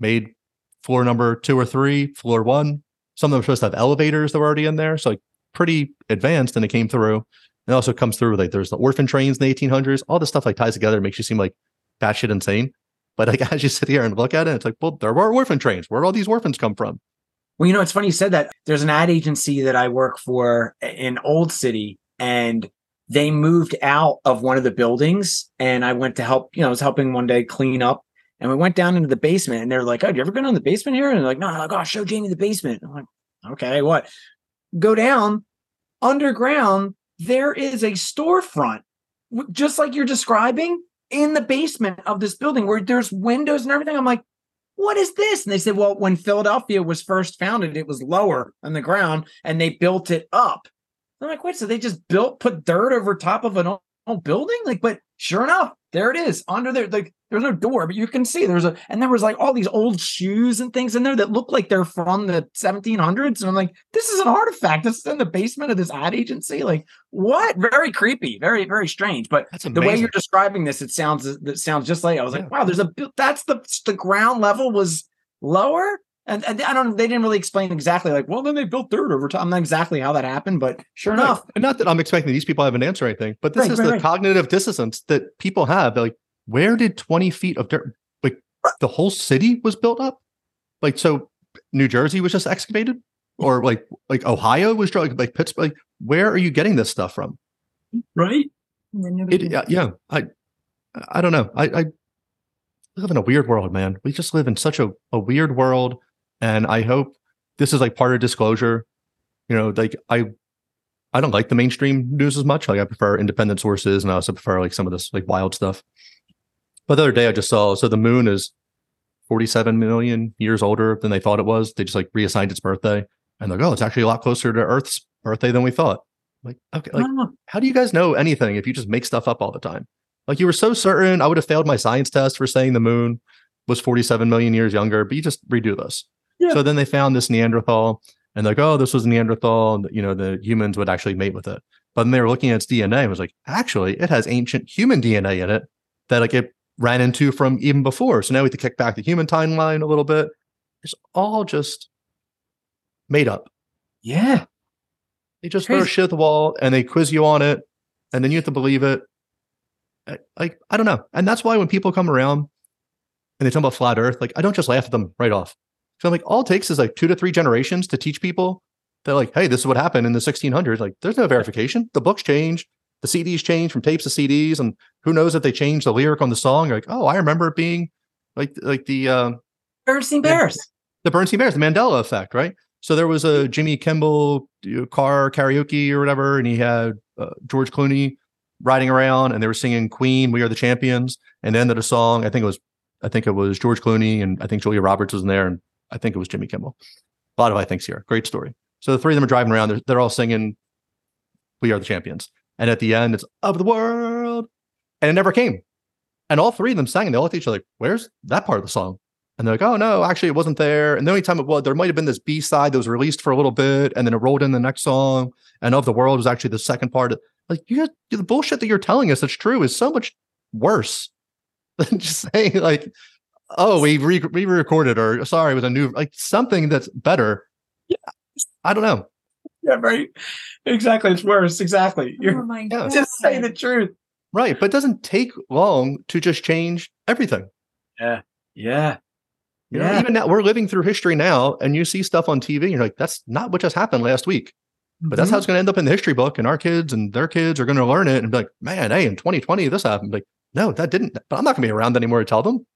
made floor number two or three, floor one. Some of them supposed to have elevators that were already in there. So like pretty advanced and it came through. And it also comes through like there's the orphan trains in the 1800s. All this stuff like ties together, makes you seem like batshit insane. But like as you sit here and look at it, it's like, well, there were orphan trains. Where did all these orphans come from? Well, you know, it's funny you said that. There's an ad agency that I work for in Old City, and they moved out of one of the buildings. And I went to help, you know, I was helping one day clean up. And we went down into the basement, and they're like, Oh, you ever been on the basement here? And they're like, No, I'm like, oh, show Jamie the basement. I'm like, Okay, what? Go down underground. There is a storefront, just like you're describing, in the basement of this building where there's windows and everything. I'm like, what is this? And they said, well, when Philadelphia was first founded, it was lower on the ground and they built it up. I'm like, wait, so they just built, put dirt over top of an old, old building? Like, but sure enough, there it is under there. Like, there's no door, but you can see there's a, and there was like all these old shoes and things in there that look like they're from the 1700s. And I'm like, this is an artifact. This is in the basement of this ad agency. Like, what? Very creepy, very, very strange. But the way you're describing this, it sounds it sounds just like I was Yeah. like, wow, there's a that's the the ground level was lower, and, and I don't they didn't really explain exactly like, well, then they built dirt over time. Not exactly how that happened, but sure Right. enough, And not that I'm expecting these people have an answer or anything, but this Right, is right, the right. cognitive dissonance that people have. They're like, where did 20 feet of dirt, like the whole city was built up? Like, so New Jersey was just excavated? Or like, like Ohio was dr- like, like Pittsburgh? Like, where are you getting this stuff from? right? And It, uh, yeah, I, I don't know. I, I live in a weird world, man. We just live in such a, a weird world. And I hope this is like part of disclosure. You know, like I, I don't like the mainstream news as much. Like I prefer independent sources, and I also prefer like some of this like wild stuff. But the other day I just saw so the moon is 47 million years older than they thought it was. They just like reassigned its birthday, and they're like, oh, it's actually a lot closer to Earth's birthday than we thought. Like, okay, like how do you guys know anything if you just make stuff up all the time? Like you were so certain I would have failed my science test for saying the moon was 47 million years younger, but you just redo this. Yeah. So then they found this Neanderthal and like, oh, this was Neanderthal. And, you know, the humans would actually mate with it. But then they were looking at its DNA and was like, actually, it has ancient human DNA in it that like it ran into from even before. So now we have to kick back the human timeline a little bit. It's all just made up. yeah, They just throw shit at the wall and they quiz you on it, and then you have to believe it. I- Like I don't know, and that's why when people come around and they talk about flat Earth, like I don't just laugh at them right off. So I'm like, all it takes is like two to three generations to teach people that like, hey, this is what happened in the 1600s. Like, there's no verification. The books change, the CDs change from tapes to CDs, and who knows if they change the lyric on the song? You're like, oh, I remember it being like like the uh, Bernstein Bears. the Bernstein Bears, the Mandela effect, right? So there was a Jimmy Kimmel you know, car karaoke or whatever, and he had uh, George Clooney riding around, and they were singing "Queen, We Are the Champions." And the end of the song, I think it was, I think it was George Clooney, and I think Julia Roberts was in there, and I think it was Jimmy Kimmel. A lot of I thinks here. Great story. So the three of them are driving around. They're, they're all singing, "We are the champions," and at the end, it's "Of the world," and it never came. And all three of them sang, and they all at each other like, "Where's that part of the song?" And they're like, "Oh no, actually, it wasn't there." And the only time it was, there might have been this B side that was released for a little bit, and then it rolled in the next song. And "Of the World" was actually the second part. Like, you guys, the bullshit that you're telling us that's true is so much worse than just saying like, "Oh, we re- we recorded," or "Sorry, it was a new like something that's better." Yeah. I don't know. Yeah, right. Exactly. It's worse. Exactly. You're oh my god. just saying the truth. Right, but it doesn't take long to just change everything. Yeah. Yeah. You know, Yeah. even now we're living through history now, and you see stuff on TV, and you're like, "That's not what just happened last week." But that's how Mm-hmm. it's going to end up in the history book, and our kids and their kids are going to learn it and be like, "Man, hey, in 2020 this happened." Like, no, that didn't. But I'm not going to be around anymore to tell them.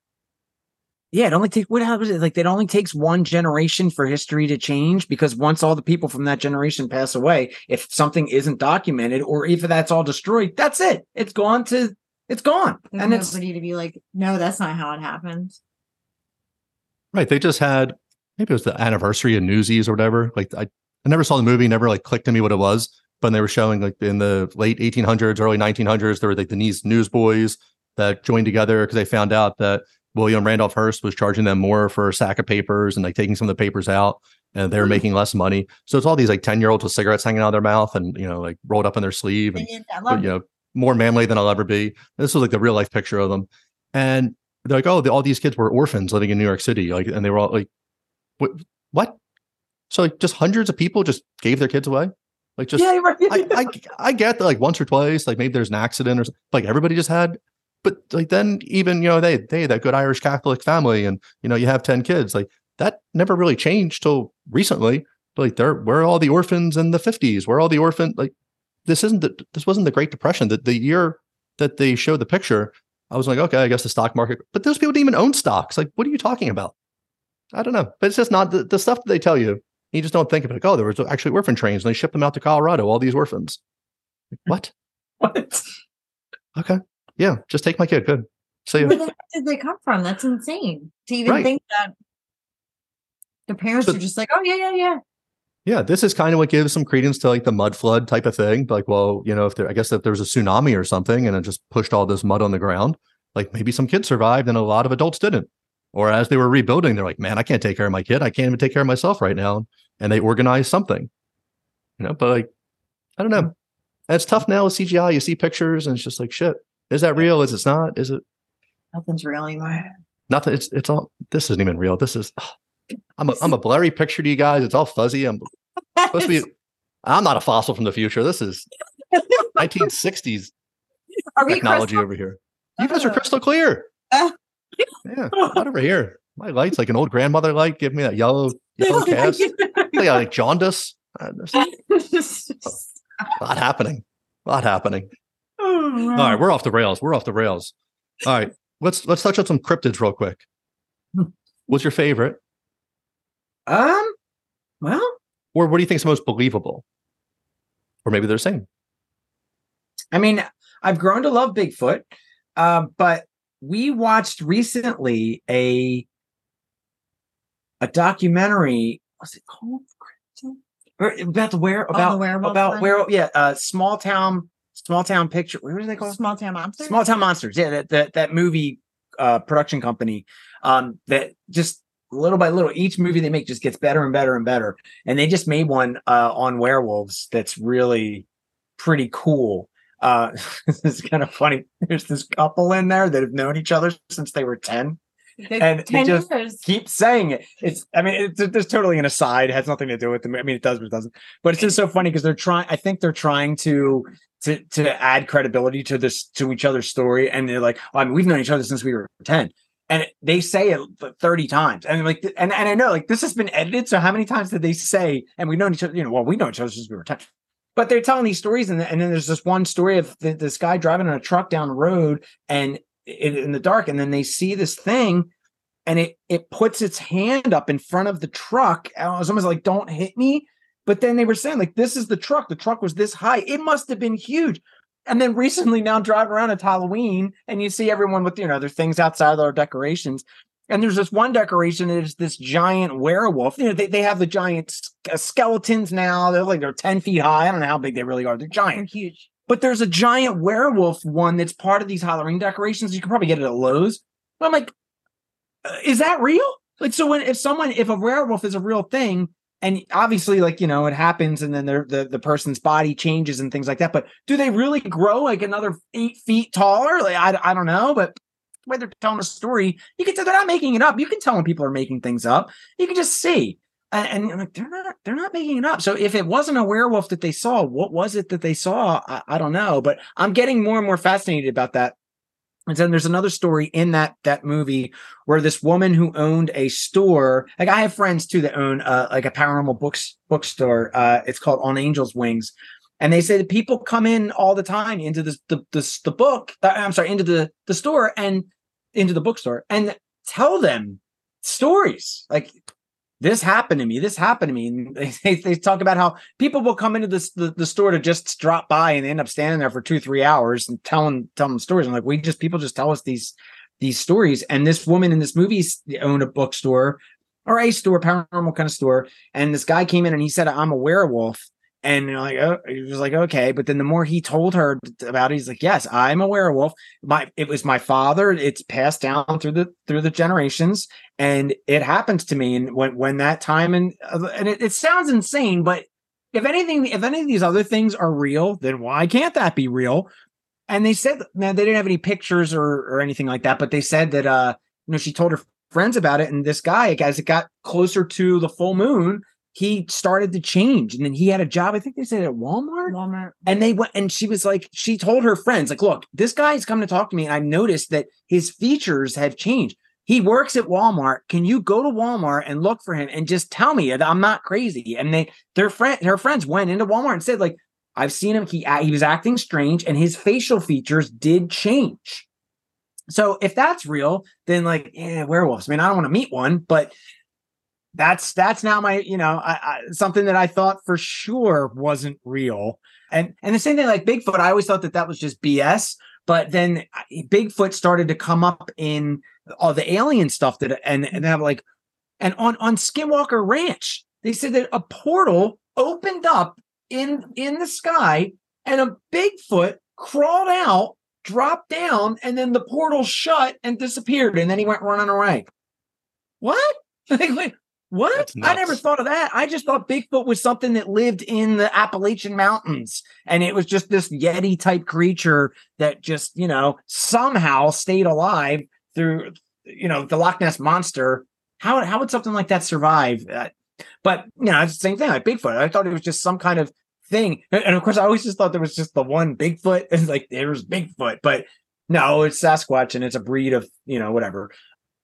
Yeah, it only takes what happens is like it only takes one generation for history to change because once all the people from that generation pass away, if something isn't documented or if that's all destroyed, that's it. It's gone to it's gone. There's and it's nobody to be like, no, that's not how it happened. Right? They just had maybe it was the anniversary of Newsies or whatever. Like, I, I never saw the movie, never like clicked to me what it was. But they were showing like in the late 1800s, early 1900s, there were like the these newsboys that joined together because they found out that William Randolph Hearst was charging them more for a sack of papers and like taking some of the papers out and they were Hmm. making less money. So it's all these like 10 year olds with cigarettes hanging out of their mouth and, you know, like rolled up in their sleeve and, you know, more manly than I'll ever be. This was like the real life picture of them. And they're like, oh, the, all these kids were orphans living in New York City. Like, and they were all like, what? what? So like just hundreds of people just gave their kids away? Like just, yeah, right. I, I, I get that like once or twice, like maybe there's an accident or something, like everybody just had, but like then even, you know, they, they, that good Irish Catholic family and, you know, you have 10 kids, like that never really changed till recently. Like there, where are all the orphans in the 50s? Where are all the orphan, like this isn't the, this wasn't the Great Depression. That the year that they showed the picture, I was like, okay, I guess the stock market, but those people didn't even own stocks. Like, what are you talking about? I don't know, but it's just not the, the stuff that they tell you. You just don't think of it. Like, oh, there was actually orphan trains and they shipped them out to Colorado. All these orphans. Like, what? What? Okay, yeah, just take my kid. Good. See ya. Where the heck did they come from? That's insane. To even Right. think that the parents So- are just like, oh yeah, yeah, yeah. Yeah, this is kind of what gives some credence to like the mud flood type of thing. Like, well, you know, if there, I guess if there was a tsunami or something and it just pushed all this mud on the ground, like maybe some kids survived and a lot of adults didn't. Or as they were rebuilding, they're like, man, I can't take care of my kid. I can't even take care of myself right now. And they organized something, you know, but like, I don't know. Hmm. And it's tough now with CGI. You see pictures and it's just like, shit, is that real? Is it not? Is it Nothing's real anymore. nothing? It's, it's all, this isn't even real. This is, I'm a, I'm a blurry picture to you guys. It's all fuzzy. I'm supposed to be I'm not a fossil from the future. This is 1960s Are we technology crystal? over here. You guys are Oh. crystal clear. Oh. Yeah, not over here. My light's like an old grandmother light. Give me that yellow, yellow cast. Yeah, like jaundice. Uh, a lot happening. A lot happening. Oh, All right, we're off the rails. We're off the rails. All right, let's let's touch on some cryptids real quick. What's your favorite, Um. Well, or what do you think is most believable? Or maybe they're the same. I mean, I've grown to love Bigfoot, uh, but we watched recently a a documentary. Was it called? Or About the where the about werewolf about one? where yeah uh small town small town picture where was they called Small town monster. Small Town Monsters. Yeah, that that, that movie uh, production company um, that just little by little, each movie they make just gets better and better and better. And they just made one uh, on werewolves that's really pretty cool. Uh, it's kind of funny. There's this couple in there that have known each other since they were 10 and it just years. keep saying it. It's, I mean, it's there's totally an aside. It has nothing to do with them. I mean, it does, but it doesn't. But it's just so funny because they're trying. I think they're trying to to to add credibility to this to each other's story, and they're like, oh, I mean, we've known each other since we were ten, and they say it thirty times, and like, and and I know like this has been edited. So how many times did they say? And we've known each other. You know, well, we know each other since we were ten. But they're telling these stories, and, and then there's this one story of th- this guy driving on a truck down the road, and in, in the dark, and then they see this thing, and it it puts its hand up in front of the truck. And it was almost like, "Don't hit me." But then they were saying, like, "This is the truck. The truck was this high. It must have been huge." And then recently, now drive around at Halloween, and you see everyone with you know their things outside of their decorations, And there's this one decoration that is this giant werewolf. You know, they, they have the giant skeletons now. They're like they're 10 feet high. I don't know how big they really are. They're giant. They're huge. But there's a giant werewolf one that's part of these Halloween decorations. You can probably get it at Lowe's. But I'm like, uh, is that real? Like, so when if someone if a werewolf is a real thing, and obviously, like you know, it happens, and then the the person's body changes and things like that. But do they really grow like another eight feet taller? Like I, I don't know, but the way they're telling a story, you can tell they're not making it up. You can tell when people are making things up. You can just see. And, like they're not they're not making it up. So if it wasn't a werewolf that they saw, what was it that they saw? I, I don't know. But I'm getting more and more fascinated about that. And then there's another story in that that movie where this woman who owned a store, like I have friends too that own uh, like a paranormal books bookstore. Uh, it's called On Angels Wings, and they say that people come in all the time into this the the, the book. uh, I'm sorry, into the the store and into the bookstore and tell them stories like this happened to me. This happened to me. And they, they, talk about how people will come into this the, the store to just drop by and end up standing there for two, three hours and telling telling stories. I'm like, we just people just tell us these these stories. And this woman in this movie owned a bookstore or a store, paranormal kind of store. And this guy came in and he said, I'm a werewolf. And you're like, oh, he was like, okay. But then the more he told her about it, he's like, yes, I'm a werewolf. My it was my father. It's passed down through the through the generations and it happens to me and when when that time and uh, and it, it sounds insane but if anything if any of these other things are real then why can't that be real and they said man they didn't have any pictures or or anything like that but they said that uh you know she told her friends about it and this guy as it got closer to the full moon he started to change and then he had a job i think they said at walmart? Walmart. and they went and she was like she told her friends like look this guy's come to talk to me and i noticed that his features have changed. He works at walmart. Can you go to walmart and look for him and just tell me that i'm not crazy? And they their friend her friends went into walmart and said like i've seen him. He he was acting strange and his facial features did change. So if that's real then like yeah werewolves. I mean i don't want to meet one but that's that's now my you know I, I, something that I thought for sure wasn't real. And and the same thing like Bigfoot, I always thought that that was just BS. But then Bigfoot started to come up in all the alien stuff that and and have like and on on Skinwalker Ranch, they said that a portal opened up in in the sky and a Bigfoot crawled out, dropped down, and then the portal shut and disappeared, and then he went running away. What? Like, what? I never thought of that. I just thought Bigfoot was something that lived in the Appalachian Mountains. And it was just this Yeti type creature that just, you know, somehow stayed alive through, you know, the Loch Ness monster. How, how would something like that survive? Uh, but, you know, it's the same thing like Bigfoot. I thought it was just some kind of thing. And and of course, I always just thought there was just the one Bigfoot. And like, there was Bigfoot. But no, it's Sasquatch and it's a breed of, you know, whatever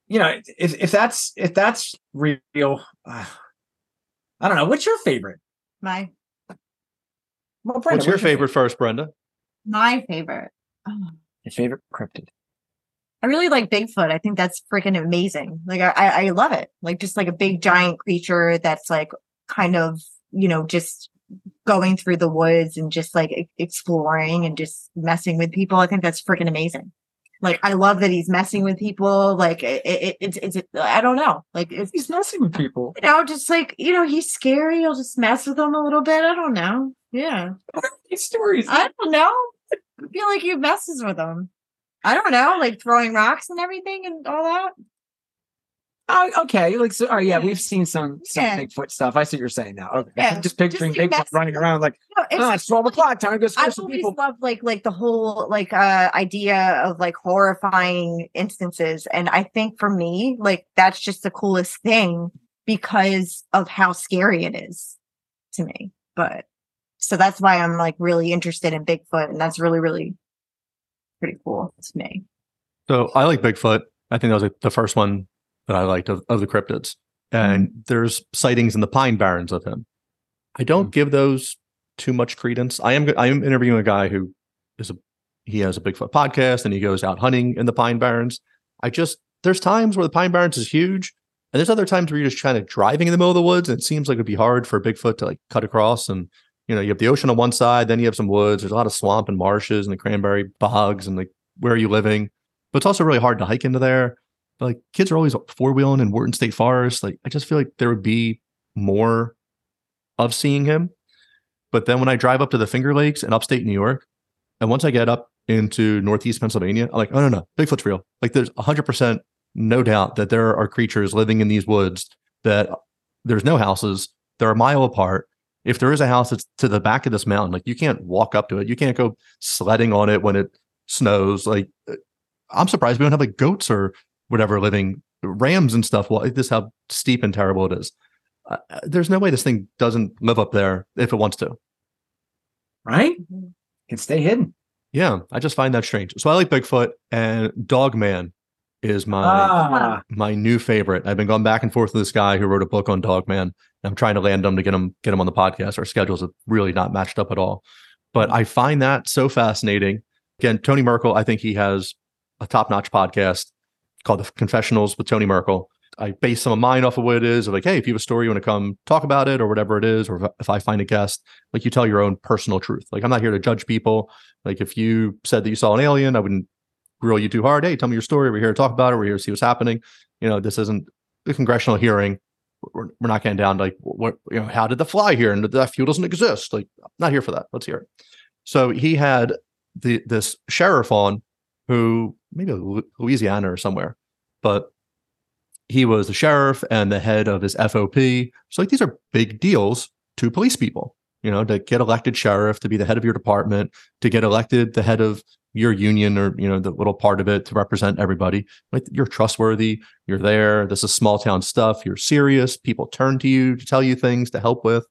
you know, if if that's if that's real, uh, I don't know. What's your favorite? My Well, Brenda, What's your favorite first, Brenda? my favorite. Oh, Your favorite cryptid? I really like Bigfoot. I think that's freaking amazing. Like I, I I love it. Like just like a big giant creature that's like kind of you know just going through the woods and just like exploring and just messing with people. I think that's freaking amazing. Like I love that he's messing with people. Like it, it, it's it's I don't know. Like He's messing with people. you know just like you know he's scary. He'll just mess with them a little bit. I don't know. Yeah. These stories. I don't know. I feel like he messes with them. I don't know, like throwing rocks and everything and all that. Oh, okay. Like, so, oh, yeah, we've seen some, some Yeah. Bigfoot stuff. I see what you're saying now. Okay. Yeah, just picturing just Bigfoot running around like, No, it's, oh, it's 12 o'clock. Time to go scare I've some always people. loved like like the whole like uh idea of like horrifying instances, and I think for me, like that's just the coolest thing because of how scary it is to me. But so that's why I'm like really interested in Bigfoot, and that's really really pretty cool to me. So I like Bigfoot. I think that was like the first one that I liked of, of the cryptids. Hmm. And there's sightings in the Pine Barrens of him. I don't hmm. give those too much credence. I am I am interviewing a guy who is a he has a Bigfoot podcast and he goes out hunting in the Pine Barrens. I just there's times where the Pine Barrens is huge, and there's other times where you're just kind of driving in the middle of the woods, and it seems like it'd be hard for Bigfoot to like cut across. And you know, you have the ocean on one side, then you have some woods. There's a lot of swamp and marshes and the cranberry bogs and like where are you living? But it's also really hard to hike into there. Like kids are always four wheeling in Wharton State Forest. Like I just feel like there would be more of seeing him. But then when I drive up to the Finger Lakes in upstate New York, and once I get up into Northeast Pennsylvania, I'm like, oh no, no, Bigfoot's real. Like there's hundred percent no doubt that there are creatures living in these woods that there's no houses. They're a mile apart. If there is a house that's to the back of this mountain, like you can't walk up to it. You can't go sledding on it when it snows. Like I'm surprised we don't have like goats or whatever living rams and stuff. Well, this is how steep and terrible it is. Uh, there's no way this thing doesn't live up there if it wants to. Right? Can stay hidden. Yeah, I just find that strange. So I like Bigfoot and Dogman is my Ah, my new favorite. I've been going back and forth with this guy who wrote a book on Dogman. I'm trying to land him to get him get him on the podcast. Our schedules have really not matched up at all. But I find that so fascinating. Again, Tony Merkel, I think he has a top-notch podcast called The Confessionals with Tony Merkel. I base some of mine off of what it is. Of like, hey, if you have a story, you want to come talk about it or whatever it is, or if- I find a guest, like you tell your own personal truth. Like I'm not here to judge people. Like if you said that you saw an alien, I wouldn't grill you too hard. Hey, tell me your story. We're here to talk about it. We're here to see what's happening. You know, this isn't a congressional hearing. We're, we're not getting down to like what you know. How did the fly here? And that fuel doesn't exist. Like, I'm not here for that. Let's hear it. So he had the this sheriff on, who maybe Louisiana or somewhere, but he was the sheriff and the head of his FOP. So like these are big deals to police people. You know, to get elected sheriff, to be the head of your department, to get elected the head of your union or you know the little part of it to represent everybody like you're trustworthy you're there this is small town stuff you're serious people turn to you to tell you things to help with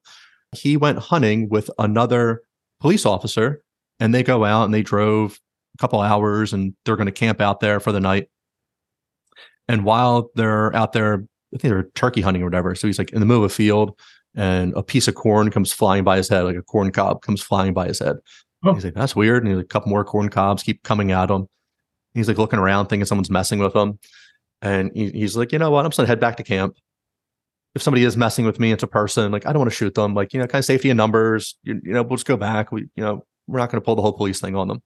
he went hunting with another police officer and they go out and they drove couple hours and they're going to camp out there for the night and while they're out there i think they're turkey hunting or whatever so he's like in the middle of a field and a piece of corn comes flying by his head like a corn cob comes flying by his head Oh. He's like, that's weird. And he's like, a couple more corn cobs keep coming at him. He's like looking around, thinking someone's messing with him. And he, he's like, you know what? I'm just gonna head back to camp. If somebody is messing with me, it's a person. Like, I don't want to shoot them. Like, you know, kind of safety in numbers. You, you know, we'll just go back. We, you know, we're not gonna pull the whole police thing on them.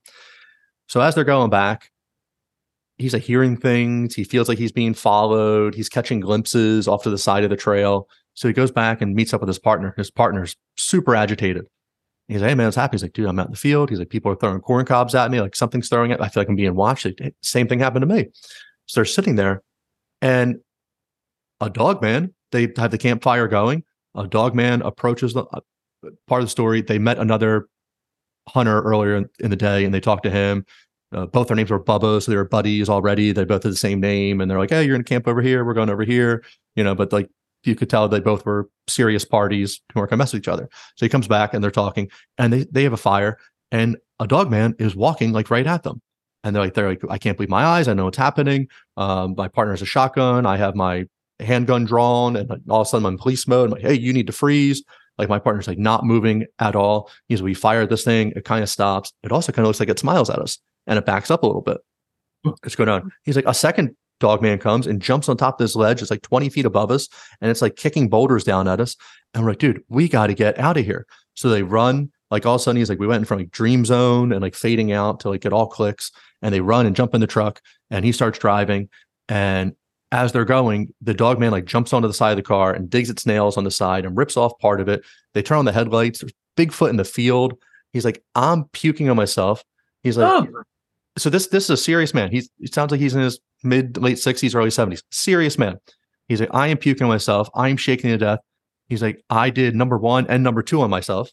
So as they're going back, he's like hearing things. He feels like he's being followed. He's catching glimpses off to the side of the trail. So he goes back and meets up with his partner. His partner's super agitated. He's like, hey man, what's happening? He's like, dude, I'm out in the field. He's like, people are throwing corn cobs at me. Like something's throwing it. I feel like I'm being watched. Like, "Hey, same thing happened to me. So they're sitting there and a dog man, they have the campfire going. A dog man approaches the uh, part of the story. They met another hunter earlier in, in the day and they talked to him. Uh, both their names were Bubba, so they were buddies already. They both had the same name, and they're like, "Hey, you're to camp over here. We're going over here." You know, but like you could tell they both were serious parties who weren't going to mess with each other. So he comes back and they're talking, and they they have a fire, and a dog man is walking like right at them, and they're like, they're like, I can't believe my eyes. I know what's happening. Um, my partner has a shotgun. I have my handgun drawn, and all of a sudden I'm in police mode. I'm like, hey, you need to freeze. Like my partner's like not moving at all. He's we fire this thing. It kind of stops. It also kind of looks like it smiles at us, and it backs up a little bit. Hmm. It's going on. He's like a second dog man comes and jumps on top of this ledge. It's like 20 feet above us and it's like kicking boulders down at us. And we're like, dude, we got to get out of here. So they run. Like all of a sudden, he's like, we went from like dream zone and like fading out to like it all clicks. And they run and jump in the truck and he starts driving. And as they're going, the dog man like jumps onto the side of the car and digs its nails on the side and rips off part of it. They turn on the headlights. There's Bigfoot in the field. He's like, I'm puking on myself. He's like, Oh. so this this is a serious man. He's he sounds like he's in his mid late sixties, early seventies. Serious man. He's like, I am puking on myself. I am shaking to death. He's like, I did number one and number two on myself.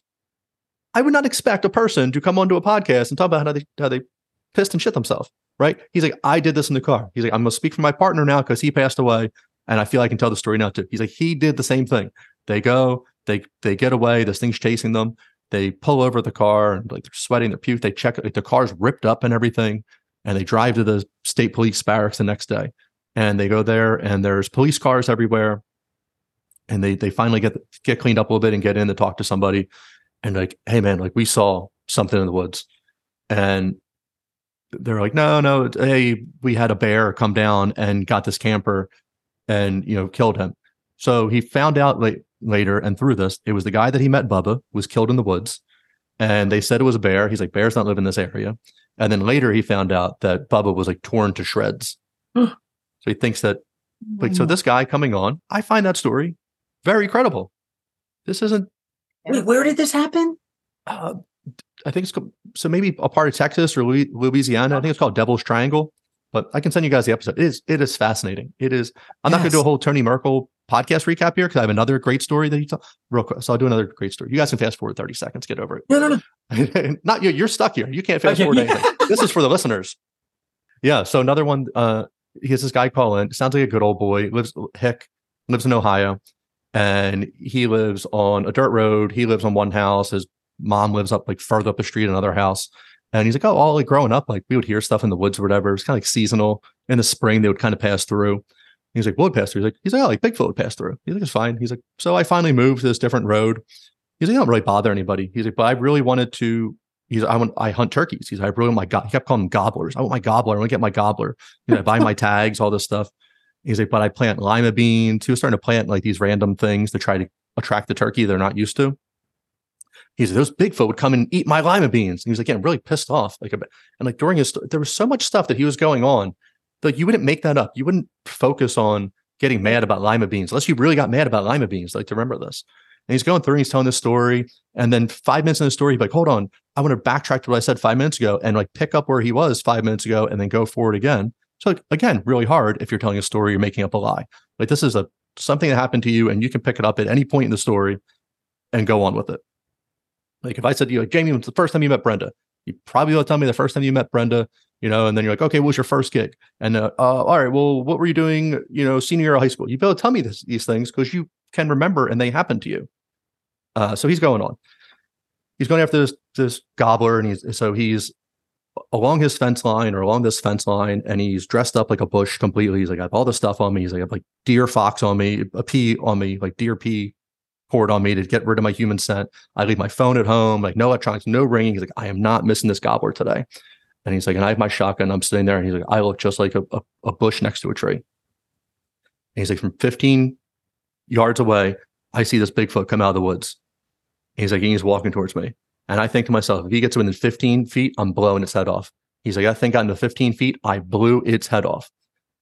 I would not expect a person to come onto a podcast and talk about how they how they pissed and shit themselves. Right? He's like, I did this in the car. He's like, I'm gonna speak for my partner now because he passed away, and I feel I can tell the story now too. He's like, he did the same thing. They go, they they get away. This thing's chasing them. They pull over the car and like they're sweating, they're puke. They check like the car's ripped up and everything, and they drive to the state police barracks the next day. And they go there, and there's police cars everywhere. And they they finally get get cleaned up a little bit and get in to talk to somebody, and like, hey man, like we saw something in the woods, and they're like, no, no, hey, we had a bear come down and got this camper, and you know killed him. So he found out late, later and through this, it was the guy that he met, Bubba, was killed in the woods, and they said it was a bear. He's like, bears don't live in this area. And then later he found out that Bubba was like torn to shreds. So he thinks that like so this guy coming on, I find that story very credible. This isn't Wait, where did this happen? uh, I think it's co- so maybe a part of Texas or Louisiana. I think it's called Devil's Triangle. But I can send you guys the episode. It is it is fascinating. It is. I'm not going to do a whole Tony Merkel podcast recap here because I have another great story that you tell real quick. So I'll do another great story. You guys can fast forward 30 seconds. Get over it. No, no, no. not you. You're stuck here. You can't fast Okay, forward anything. This is for the listeners. Yeah. So another one. Uh, he has this guy call in. Sounds like a good old boy. Lives Hick. Lives in Ohio, and he lives on a dirt road. He lives on one house. His mom lives up like further up the street, another house. And he's like, oh, all like growing up, like we would hear stuff in the woods or whatever. It's kind of like seasonal. In the spring, they would kind of pass through. He's like, what would pass through? He's like, he's like, oh, like Bigfoot would pass through. He's like, it's fine. He's like, so I finally moved to this different road. He's like, I don't really bother anybody. He's like, but I really wanted to. He's, I want, I hunt turkeys. He's, like, I really want my god. He kept calling them gobblers. I want my gobbler. I want to get my gobbler. You know, I buy my tags, all this stuff. He's like, but I plant lima beans. He was starting to plant like these random things to try to attract the turkey they're not used to. He's like, those Bigfoot would come and eat my lima beans. And he was like getting really pissed off. Like, and like during his, there was so much stuff that he was going on. Like, you wouldn't make that up. You wouldn't focus on getting mad about lima beans unless you really got mad about lima beans. Like, to remember this. And he's going through and he's telling this story. And then five minutes in the story, he's like, hold on, I want to backtrack to what I said five minutes ago and like pick up where he was five minutes ago and then go forward again. So like, again, really hard if you're telling a story, you're making up a lie. Like this is a something that happened to you and you can pick it up at any point in the story and go on with it. Like if I said to you, like, Jamie, when's the first time you met Brenda? You probably will tell me the first time you met Brenda, you know, and then you're like, okay, what was your first gig? And uh, uh, all right, well, what were you doing, you know, senior year of high school? You'd be able to tell me this, these things because you can remember and they happened to you. Uh, so he's going on. He's going after this this gobbler, and he's so he's along his fence line or along this fence line, and he's dressed up like a bush completely. He's like, I have all this stuff on me. He's like, I have like deer fox on me, a pea on me, like deer pea cord on me to get rid of my human scent. I leave my phone at home, like no electronics, no ringing. He's like, I am not missing this gobbler today. And he's like, and I have my shotgun. I'm sitting there, and he's like, I look just like a, a, a bush next to a tree. And he's like, from 15 yards away, I see this Bigfoot come out of the woods. He's like, he's walking towards me. And I think to myself, if he gets within 15 feet, I'm blowing its head off. He's like, I think I got into 15 feet, I blew its head off.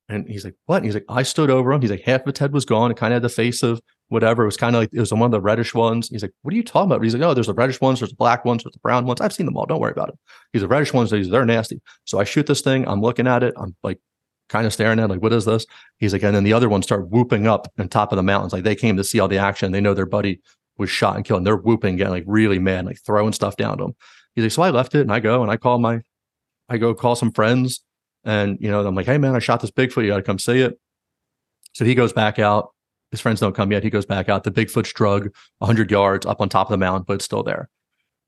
And he's like, what? And he's like, I stood over him. He's like, half of its head was gone. It kind of had the face of whatever. It was kind of like, it was one of the reddish ones. He's like, what are you talking about? He's like, oh, there's the reddish ones, there's the black ones, there's the brown ones. I've seen them all. Don't worry about it. He's the reddish ones. They're nasty. So I shoot this thing. I'm looking at it. I'm like, kind of staring at it, like, what is this? He's like, and then the other ones start whooping up on top of the mountains. Like they came to see all the action. They know their buddy was shot and killed. And they're whooping, getting like really mad, like throwing stuff down to him. He's like, so I left it and I go and I call my, I go call some friends and, you know, I'm like, hey man, I shot this Bigfoot. You got to come see it. So he goes back out. His friends don't come yet. He goes back out. The Bigfoot's drug 100 yards up on top of the mountain, but it's still there.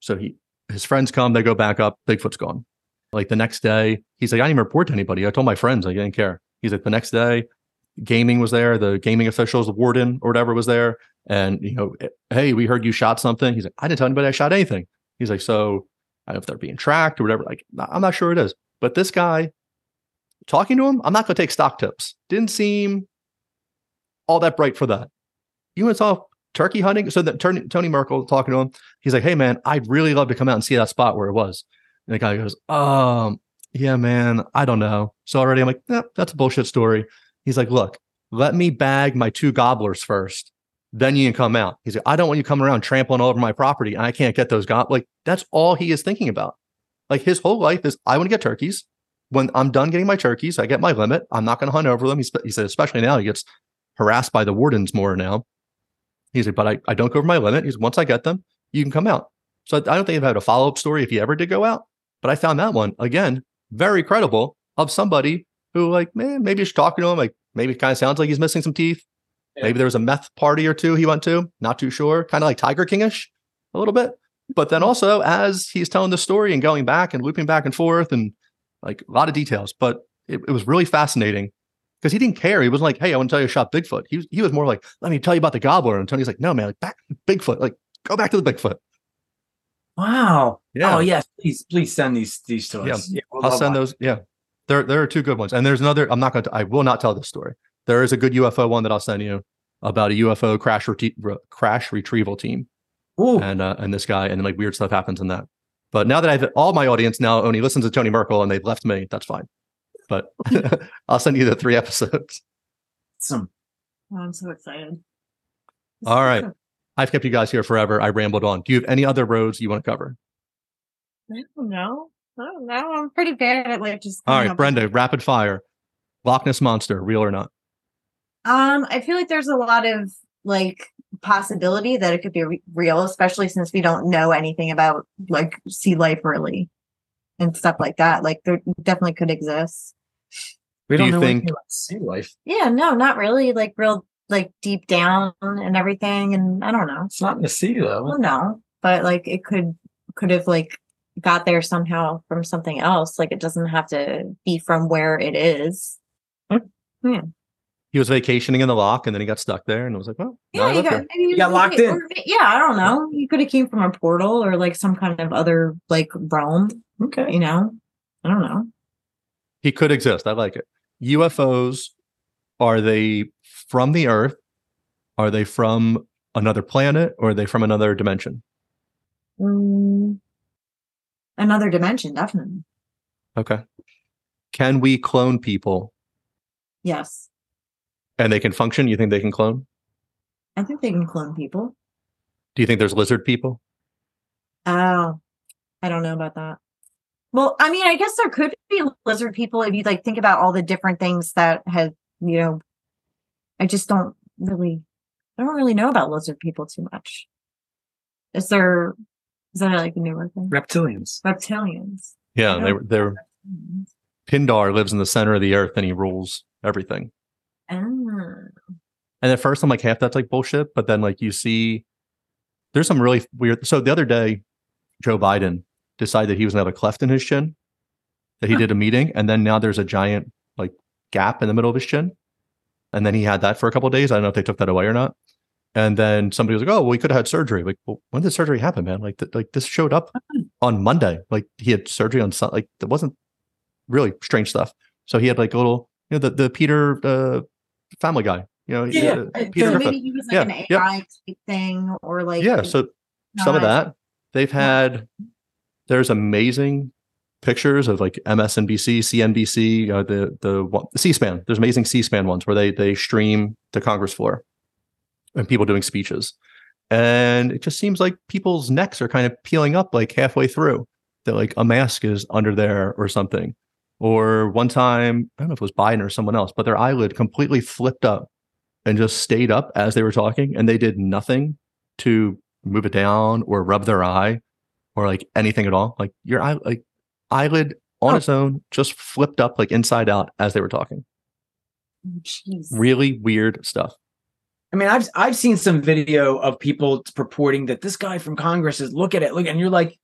So he, his friends come, they go back up. Bigfoot's gone. Like the next day, he's like, I didn't even report to anybody. I told my friends, I didn't care. He's like, the next day, gaming was there. The gaming officials, the warden or whatever was there. And, you know, eh, hey, we heard you shot something. He's like, I didn't tell anybody I shot anything. He's like, so I don't know if they're being tracked or whatever. Like, I'm not sure it is. But this guy, talking to him, I'm not going to take stock tips. Didn't seem all that bright for that. You to talk turkey hunting? So that Tony, Merkel talking to him, he's like, hey, man, I'd really love to come out and see that spot where it was. And the guy goes, um, yeah, man, I don't know. So already I'm like, eh, that's a bullshit story. He's like, look, let me bag my two gobblers first. Then you can come out. He's like, I don't want you coming around trampling all over my property. And I can't get those gob. Like, that's all he is thinking about. Like his whole life is, I want to get turkeys. When I'm done getting my turkeys, I get my limit. I'm not going to hunt over them. He, sp- he said, especially now, he gets harassed by the wardens more now. He's like, but I, I don't go over my limit. He's once I get them, you can come out. So I, don't think I've had a follow up story if he ever did go out. But I found that one again very credible of somebody who, like, man, maybe just talking to him, like, maybe it kind of sounds like he's missing some teeth. Yeah. Maybe there was a meth party or two he went to. Not too sure. Kind of like Tiger Kingish a little bit. But then also, as he's telling the story and going back and looping back and forth and like a lot of details, but it, it was really fascinating because he didn't care. He wasn't like, "Hey, I want to tell you I shot Bigfoot." He was, he was more like, "Let me tell you about the gobbler." And Tony's like, "No, man, like back Bigfoot. Like go back to the Bigfoot." Wow. Yeah. Oh yes, please, please send these these to Yeah. us. Yeah, we'll I'll send that. those. Yeah, there there are two good ones, and there's another. I'm not going to. I will not tell this story. There is a good UFO one that I'll send you about a UFO crash rete- re- crash retrieval team, Ooh, and uh, and this guy, and then like weird stuff happens in that. But now that I've all my audience now only listens to Tony Merkel and they've left me, that's fine. But I'll send you the three episodes. Some Oh, I'm so excited. All right. I've kept you guys here forever. I rambled on. Do you have any other roads you want to cover? I don't know. I don't know. I'm pretty bad at like just. All right, coming up with- Brenda, rapid fire. Loch Ness monster, real or not? Um, I feel like there's a lot of like possibility that it could be re- real, especially since we don't know anything about like sea life really and stuff like that. Like there definitely could exist. We Do don't you know think- about sea life. Yeah, no, not really. Like real, like deep down and everything. And I don't know. It's not in the sea though. Well, no, but like it could could have like got there somehow from something else. Like it doesn't have to be from where it is. Yeah. He was vacationing in the loch and then he got stuck there and it was like, well, Yeah, you live got, here. maybe got just- locked in. or- yeah, I don't know. he could have came from a portal or like some kind of other like realm. Okay. You know, I don't know. he could exist. I like it. UFOs, are they from the Earth? Are they from another planet or are they from another dimension? Mm, another dimension, definitely. Okay. Can we clone people Yes, and they can function? You think they can clone? I think they can clone people. Do you think there's lizard people? Oh, I don't know about that. Well, I mean, I guess there could be lizard people if you like think about all the different things that have, you know, I just don't really, I don't really know about lizard people too much. Is there, is that like a newer thing? Reptilians. Reptilians. Yeah, Yeah. they were they're Pindar lives in the center of the earth and he rules everything. Ah, And at first I'm like half that's like bullshit, but then like you see there's some really weird so the other day Joe Biden decided that he was gonna have a cleft in his chin that he Huh. did a meeting and then now there's a giant like gap in the middle of his chin. And then he had that for a couple of days. I don't know if they took that away or not. And then somebody was like, "Oh, well, he could have had surgery." Like, well, when did surgery happen, man? Like, th- like this showed up on Monday. Like, he had surgery on Sun. Like, it wasn't really strange stuff. So he had like a little, you know, the the Peter uh, Family Guy. You know, Yeah, uh, Peter so maybe he was like Yeah, an. AI type thing or like yeah. So some of that they've had. There's amazing pictures of like MSNBC, CNBC, uh, the the C-SPAN. There's amazing C-SPAN ones where they they stream the Congress floor and people doing speeches, and it just seems like people's necks are kind of peeling up like halfway through. That like a mask is under there or something. Or one time, I don't know if it was Biden or someone else, but their eyelid completely flipped up and just stayed up as they were talking, and they did nothing to move it down or rub their eye or like anything at all. Like your eye, like eyelid on Oh. its own just flipped up like inside out as they were talking. Jeez. Really weird stuff. I mean, I've I've seen some video of people purporting that this guy from Congress is look at it, look, and you're like,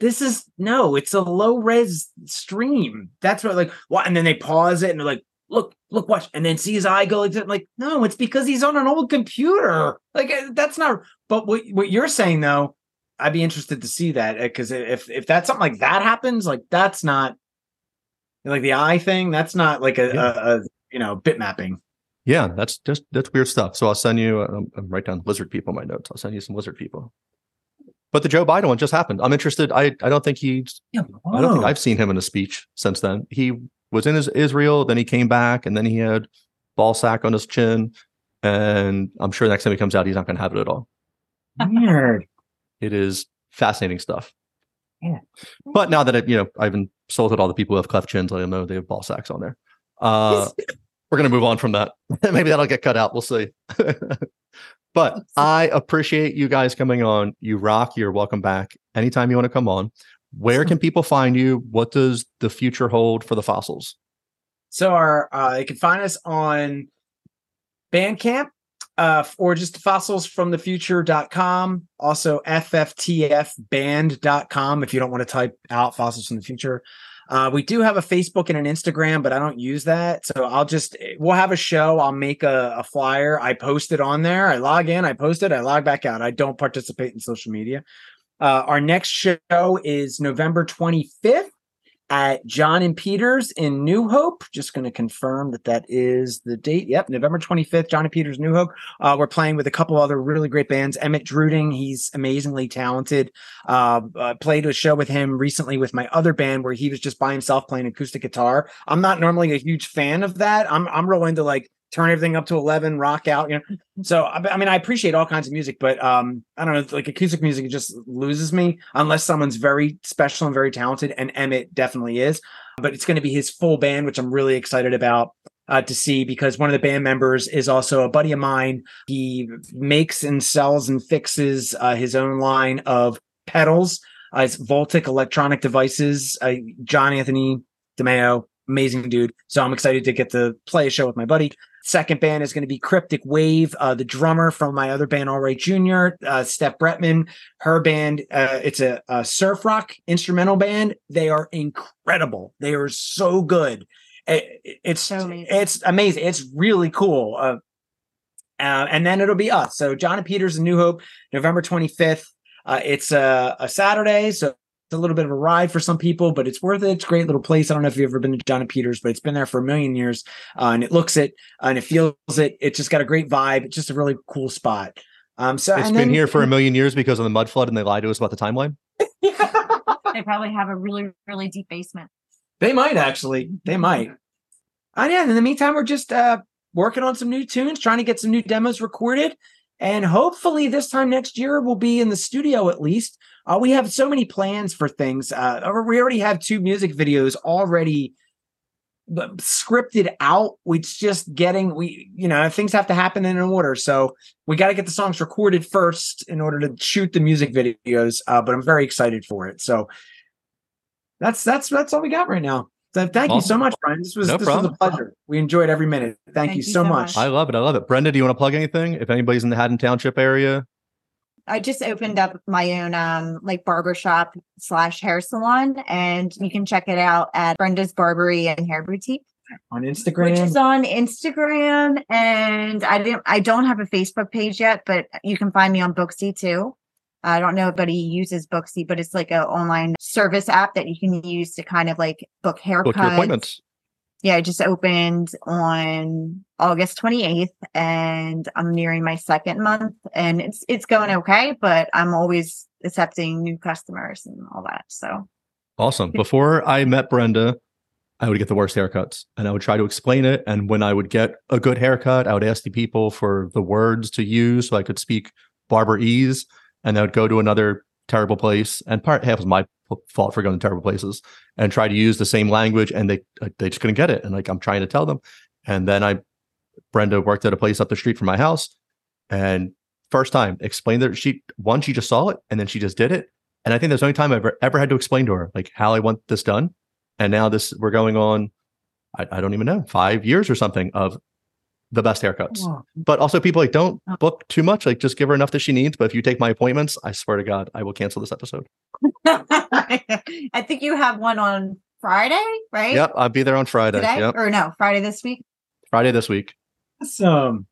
this is no, it's a low res stream. That's what like what, and then they pause it and they're like, look, look, watch, and then see his eye go like that. Like, no, it's because he's on an old computer. Like uh, that's not. But what what you're saying though, I'd be interested to see that because if if that's something like that happens, like that's not like the eye thing. That's not like a, Yeah. a, a you know bit mapping. Yeah, that's just that's weird stuff. So I'll send you. Um, I'm write down lizard people in my notes. I'll send you some lizard people. But the Joe Biden one just happened. I'm interested. I I don't think he's. Yeah, I don't think I've seen him in a speech since then. He was in his Israel, then he came back, and then he had ball sack on his chin. And I'm sure next time he comes out, he's not going to have it at all. Weird. It is fascinating stuff. Yeah. But now that I, you know, I've insulted all the people who have cleft chins, I know they have ball sacks on there. Uh, we're going to move on from that. Maybe that'll get cut out. We'll see. but I appreciate you guys coming on. You rock. You're welcome back anytime you want to come on. Where can people find you? What does the future hold for the fossils? So our uh, you can find us on Bandcamp uh, or just fossilsfromthefuture.com. Also fftfband.com if you don't want to type out fossils from the future. Uh, we do have a Facebook and an Instagram, but I don't use that. So I'll just we'll have a show. I'll make a, a flyer. I post it on there. I log in, I post it, I log back out. I don't participate in social media. Uh, our next show is November 25th at John and Peters in New Hope. Just going to confirm that that is the date. Yep, November 25th, John and Peters, New Hope. Uh, we're playing with a couple other really great bands. Emmett Druding, he's amazingly talented. Uh, uh, played a show with him recently with my other band where he was just by himself playing acoustic guitar. I'm not normally a huge fan of that. I'm I'm real into like turn everything up to 11 rock out you know? So I, mean i appreciate all kinds of music but um i don't know like acoustic music just loses me unless someone's very special and very talented and emmett definitely is but it's going to be his full band which i'm really excited about uh, to see because one of the band members is also a buddy of mine. He makes and sells and fixes uh, his own line of pedals. Uh, it's voltic electronic devices. Uh, john anthony demeo amazing dude. So i'm excited to get to play a show with my buddy Second band is going to be Cryptic Wave. Uh, the drummer from my other band, All Right Junior, uh, Steph Bretman. Her band, uh, it's a, a, surf rock instrumental band. They are incredible. They are so good. It, it's so amazing. it's amazing. It's really cool. Uh, uh, and then it'll be us. So John and Peters and New Hope, November twenty fifth. Uh, it's a, a Saturday, so a little bit of a ride for some people, but it's worth it. It's a great little place. I don't know if you've ever been to John and Peters, but it's been there for a million years, uh, and it looks it uh, and it feels it. It's just got a great vibe. It's just a really cool spot. Um, so it's been then, here for a million years because of the mud flood, and they lied to us about the timeline. they probably have a really, really deep basement. They might actually. They might. And yeah, in the meantime, we're just uh, working on some new tunes, trying to get some new demos recorded. And hopefully, this time next year, we'll be in the studio at least uh, we have so many plans for things. Uh, we already have two music videos already scripted out. It's just getting we, you know, things have to happen in an order. So we got to get the songs recorded first in order to shoot the music videos. Uh, but I'm very excited for it. So that's that's that's all we got right now. So thank awesome. you so much, Brian. This was no this problem. was a pleasure. We enjoyed every minute. Thank, thank you, so, so much. much. I love it. I love it. Brenda, do you want to plug anything? If anybody's in the Haddon Township area, I just opened up my own um like barbershop slash hair salon, and you can check it out at Brenda's Barbery and Hair Boutique on Instagram, which is on Instagram. And I didn't, I don't have a Facebook page yet, but you can find me on Booksy too. I don't know if anybody uses Booksy, but it's like an online service app that you can use to kind of like book haircuts. Book your appointments yeah, I just opened on August 28th and I'm nearing my second month and it's it's going okay, but I'm always accepting new customers and all that. So awesome. Before I met Brenda, I would get the worst haircuts and I would try to explain it. And when I would get a good haircut, I would ask the people for the words to use so I could speak barber ease. And I would go to another terrible place. And part half was my fault for going to terrible places and try to use the same language and they uh, they just couldn't get it. And like i'm trying to tell them. And then i brenda worked at a place up the street from my house and first time explained that she one she just saw it and then she just did it. And i think that's the only time i've ever, ever had to explain to her like how i want this done. And now this we're going on I, I don't even know five years or something of the best haircuts. But also people like don't oh. book too much. Like just give her enough that she needs. But if you take my appointments, I swear to God, I will cancel this episode. I think you have one on Friday, right? Yep, I'll be there on Friday. Today? Yep. Or no, Friday this week. Friday this week. Awesome.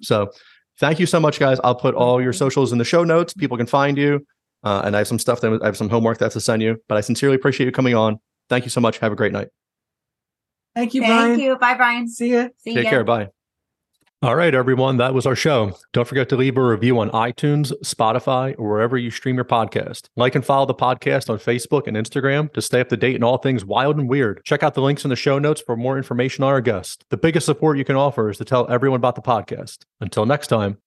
So thank you so much, guys. I'll put all your socials in the show notes. People can find you. Uh, and I have some stuff that I have some homework that's to send you. But I sincerely appreciate you coming on. Thank you so much. Have a great night. Thank you, Thank Brian. you. Bye, Brian. See you. See Take ya. care. Bye. All right, everyone. That was our show. Don't forget to leave a review on iTunes, Spotify, or wherever you stream your podcast. Like and follow the podcast on Facebook and Instagram to stay up to date in all things wild and weird. Check out the links in the show notes for more information on our guest. The biggest support you can offer is to tell everyone about the podcast. Until next time.